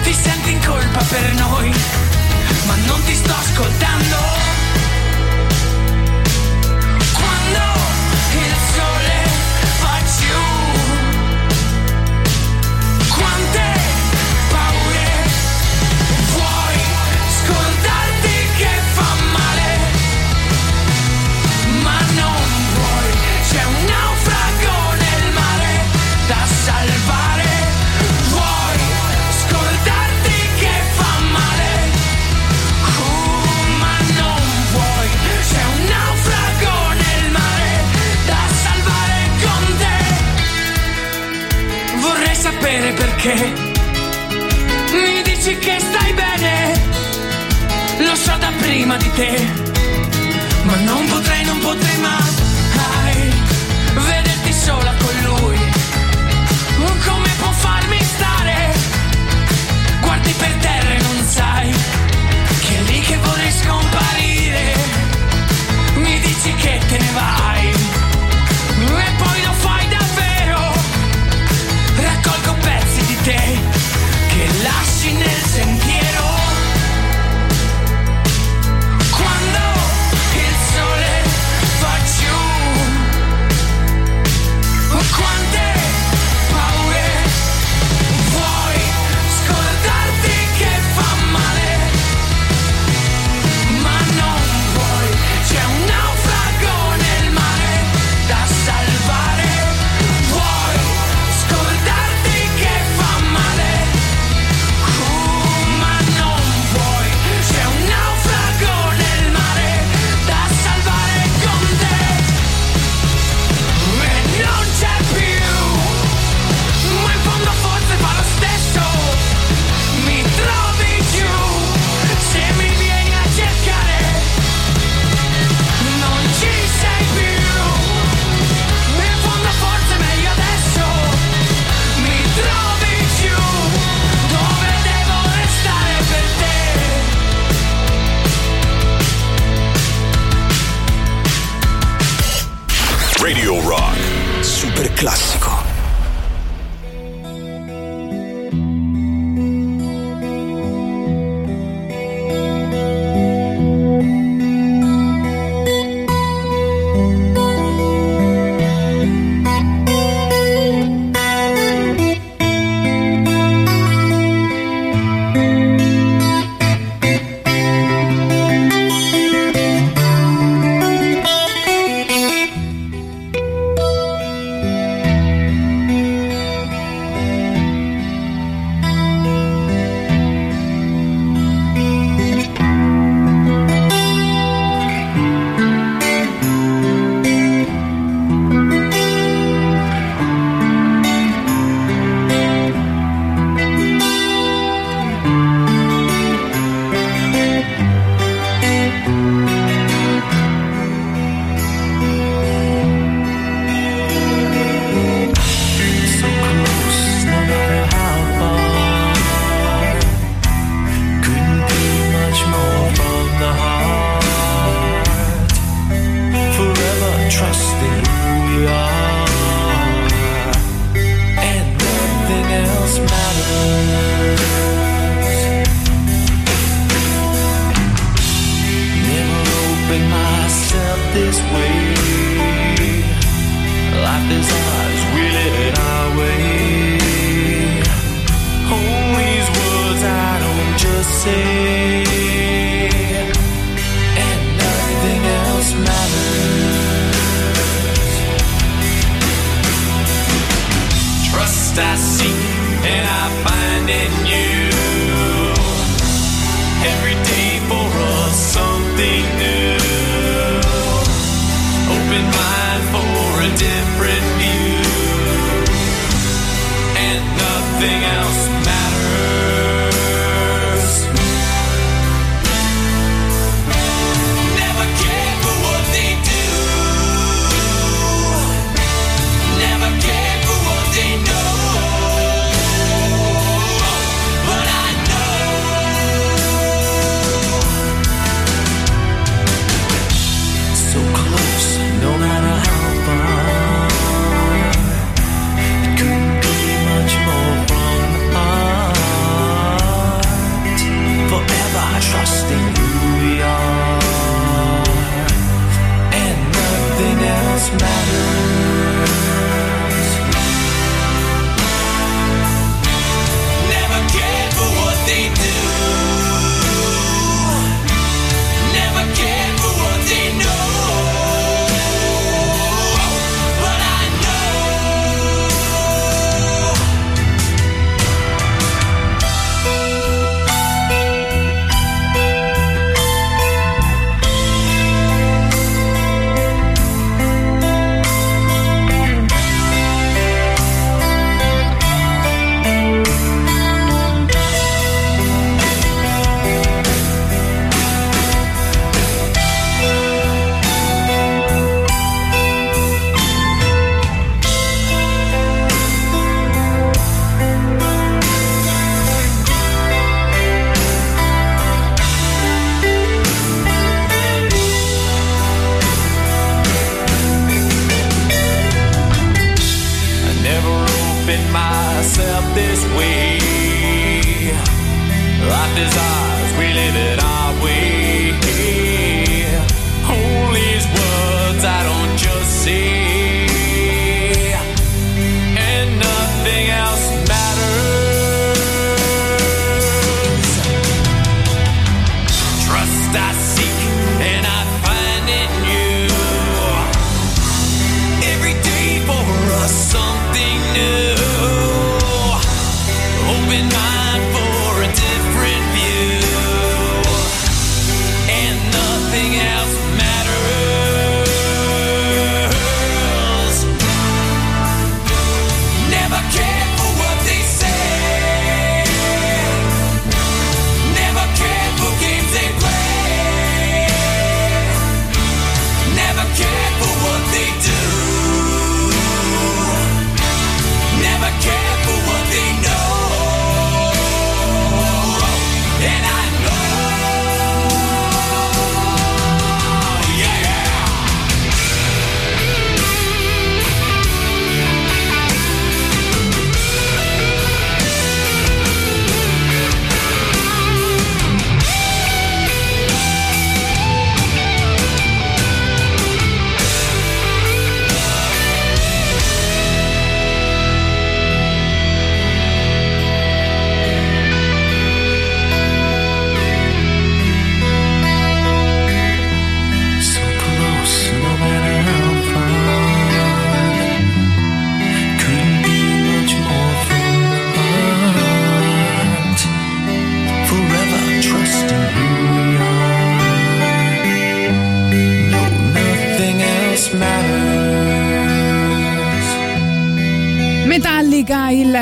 ti senti in colpa per noi, ma non ti sto ascoltando.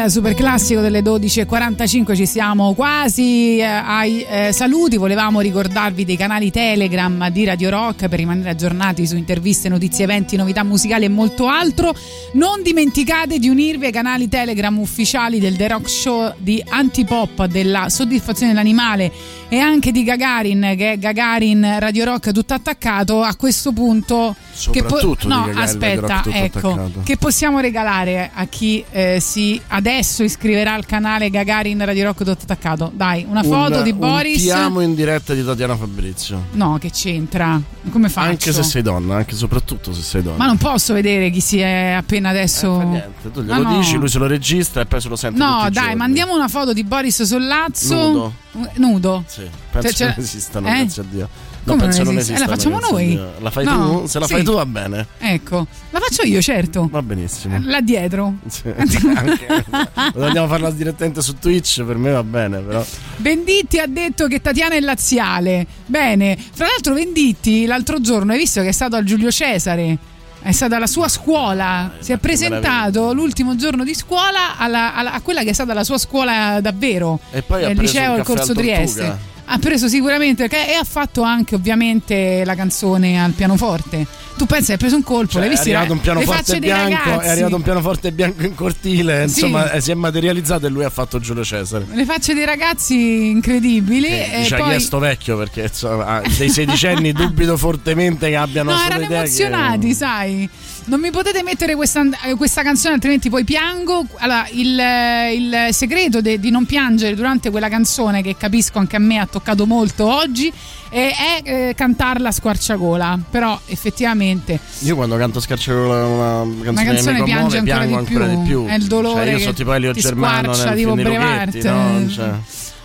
Il super classico delle 12.45, ci siamo quasi eh, ai eh, saluti. Volevamo ricordarvi dei canali Telegram di Radio Rock per rimanere aggiornati su interviste, notizie, eventi, novità musicali e molto altro. Non dimenticate di unirvi ai canali Telegram ufficiali del The Rock Show di Antipop, della Soddisfazione dell'Animale e anche di Gagarin, che è Gagarin Radio Rock tutto attaccato. A questo punto, che po- no, aspetta, ecco, attaccato. che possiamo regalare a chi eh, si adesso iscriverà al canale Gagarin Radio Rock tutto attaccato? Dai, una foto Un- di Boris. Ti amo in diretta di Tatiana Fabrizio. No, che c'entra? Come faccio? Anche se sei donna, anche soprattutto se sei donna. Ma non posso vedere chi si è appena adesso. Niente, tu glielo no. dici, lui se lo registra e poi se lo sente No, dai, mandiamo una foto di Boris Sollazzo. Nudo. Nudo. Sì, penso Cioè, che esistano, eh? grazie a Dio. No, Come penso non non esiste? Eh, la facciamo a noi? La fai No, tu? Se la sì. fai tu va bene. Ecco, la faccio io, certo. Va benissimo. Là dietro. Sì, anche- Vogliamo farla direttamente su Twitch? Per me va bene, però. Venditti ha detto che Tatiana è laziale. Bene. Fra l'altro, Venditti l'altro giorno hai visto che è stato al Giulio Cesare. È stata la sua scuola. Si è presentato l'ultimo giorno di scuola alla- alla- a quella che è stata la sua scuola davvero. E poi il liceo al corso Tortuga. Trieste. Ha preso sicuramente perché- e ha fatto anche ovviamente la canzone al pianoforte. Tu pensi hai preso un colpo, Cioè, l'hai è visto? arrivato un pianoforte bianco, è arrivato un pianoforte bianco in cortile, Sì. insomma, eh, si è materializzato e lui ha fatto Giulio Cesare. Le facce dei ragazzi incredibili. e Dice poi... chi è sto vecchio perché insomma, ah, dei sedicenni dubito fortemente che abbiano No, erano emozionati, che... sai. Non mi potete mettere questa, eh, questa canzone, altrimenti poi piango. Allora, il, eh, il segreto de- di non piangere durante quella canzone, che capisco anche a me ha toccato molto oggi, eh, è eh, cantarla a squarciagola. Però effettivamente. Io quando canto Scarciola una canzone, Una canzone che mi piange ancora, piango di, più. ancora di più. È il dolore Cioè, io sono tipo Elio Germano squarcia nel tipo film di Brevard. Lucchetti, no? Cioè,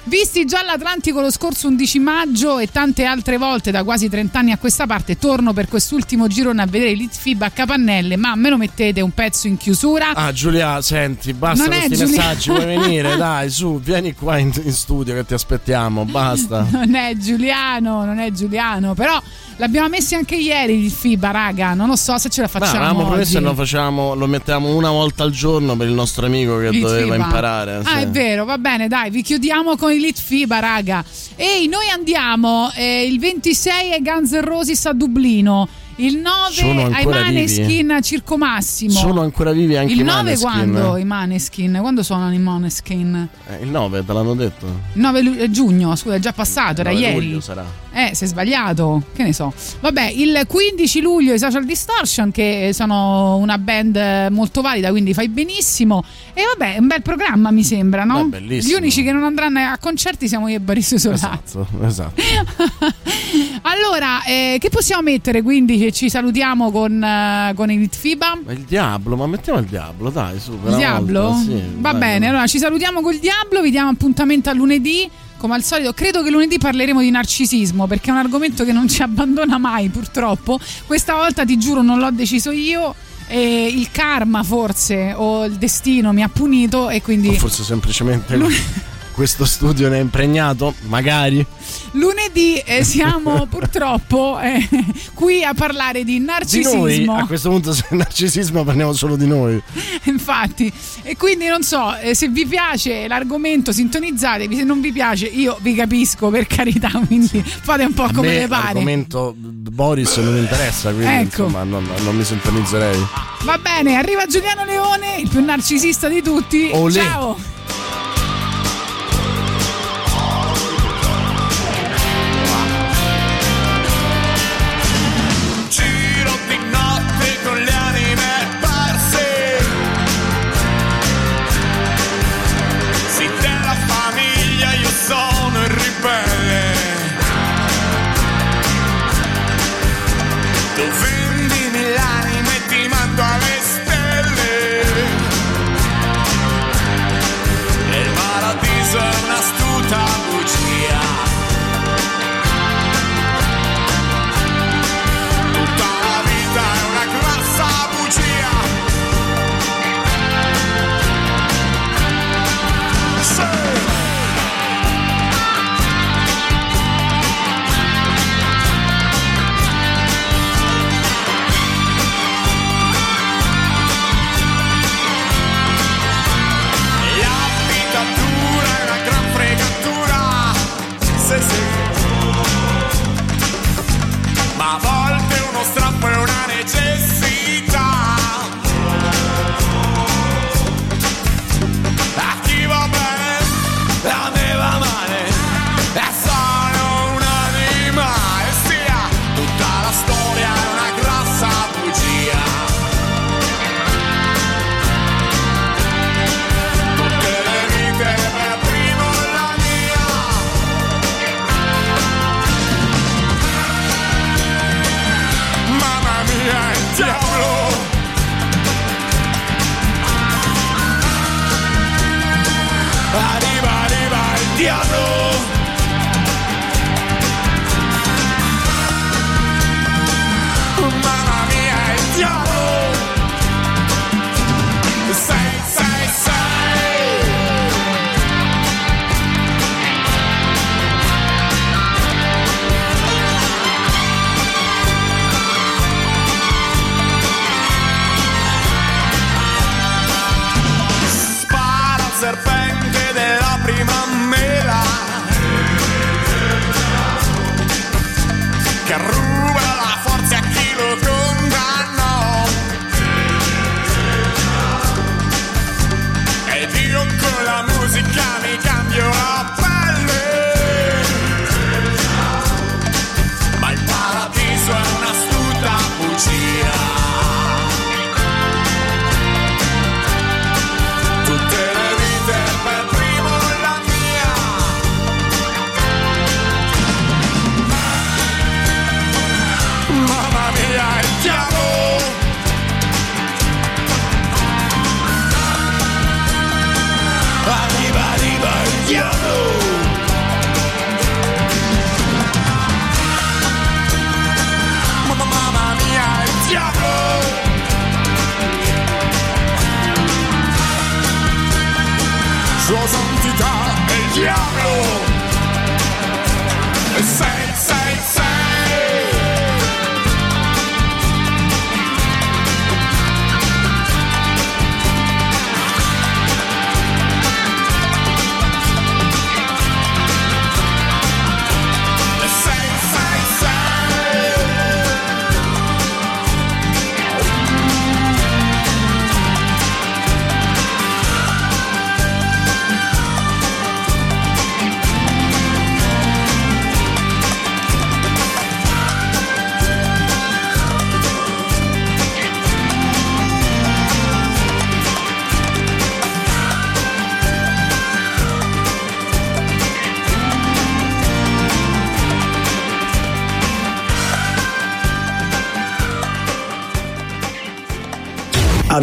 Visti già l'Atlantico lo scorso 11 maggio e tante altre volte da quasi 30 anni a questa parte, torno per quest'ultimo girone a vedere Litfib a Capannelle, ma me lo mettete un pezzo in chiusura? Ah Giulia, senti, basta Non questi Giulia- messaggi, vuoi venire? Dai, su, vieni qua in, in studio che ti aspettiamo, basta. Non è Giuliano, non è Giuliano, però l'abbiamo messi anche ieri il FIBA, raga, non lo so se ce la facciamo. avevamo promesso lo facciamo, lo mettiamo una volta al giorno per il nostro amico che Lit doveva imparare. Ah, sì. è vero, va bene, dai, vi chiudiamo con i Lit FIBA, raga. Ehi, noi andiamo eh, il 26 ai Guns N' Roses a Dublino, il 9 Sono ai Maneskin a Circo Massimo. Sono ancora vivi anche il i 9 Maneskin. quando i Maneskin? Quando sono i Maneskin? Eh, il 9, te l'hanno detto? Il 9 lu- eh, giugno, scusa, è già passato, era 9 ieri. luglio sarà. Eh, si è sbagliato, che ne so. Vabbè, il 15 luglio i Social Distortion, che sono una band molto valida, quindi fai benissimo. E vabbè, è un bel programma, mi sembra, no? Beh, bellissimo. Gli unici che non andranno a concerti siamo io e Boris Isolati. Esatto, esatto. Allora, eh, che possiamo mettere quindi? Che ci salutiamo con, eh, con il FIBA? Ma il diavolo, ma mettiamo il diavolo, dai, su. Il Diablo? volta, sì, Va dai, bene, allora ci salutiamo col Diablo, vi diamo appuntamento a lunedì. Come al solito, credo che lunedì parleremo di narcisismo perché è un argomento che non ci abbandona mai, purtroppo. Questa volta ti giuro, non l'ho deciso io. E il karma, forse, o il destino mi ha punito e quindi. O forse semplicemente questo studio ne è impregnato, magari. Lunedì eh, siamo purtroppo eh, qui a parlare di Di narcisismo. noi, a questo punto se narcisismo parliamo solo di noi. Infatti, e quindi non so eh, se vi piace l'argomento, sintonizzatevi. Se non vi piace, io vi capisco per carità. Quindi fate un po' A come me le pare. l'argomento Boris non mi interessa, quindi Ecco. insomma non, non mi sintonizzerei. Va bene, arriva Giuliano Leone, il più narcisista di tutti. Olè. Ciao.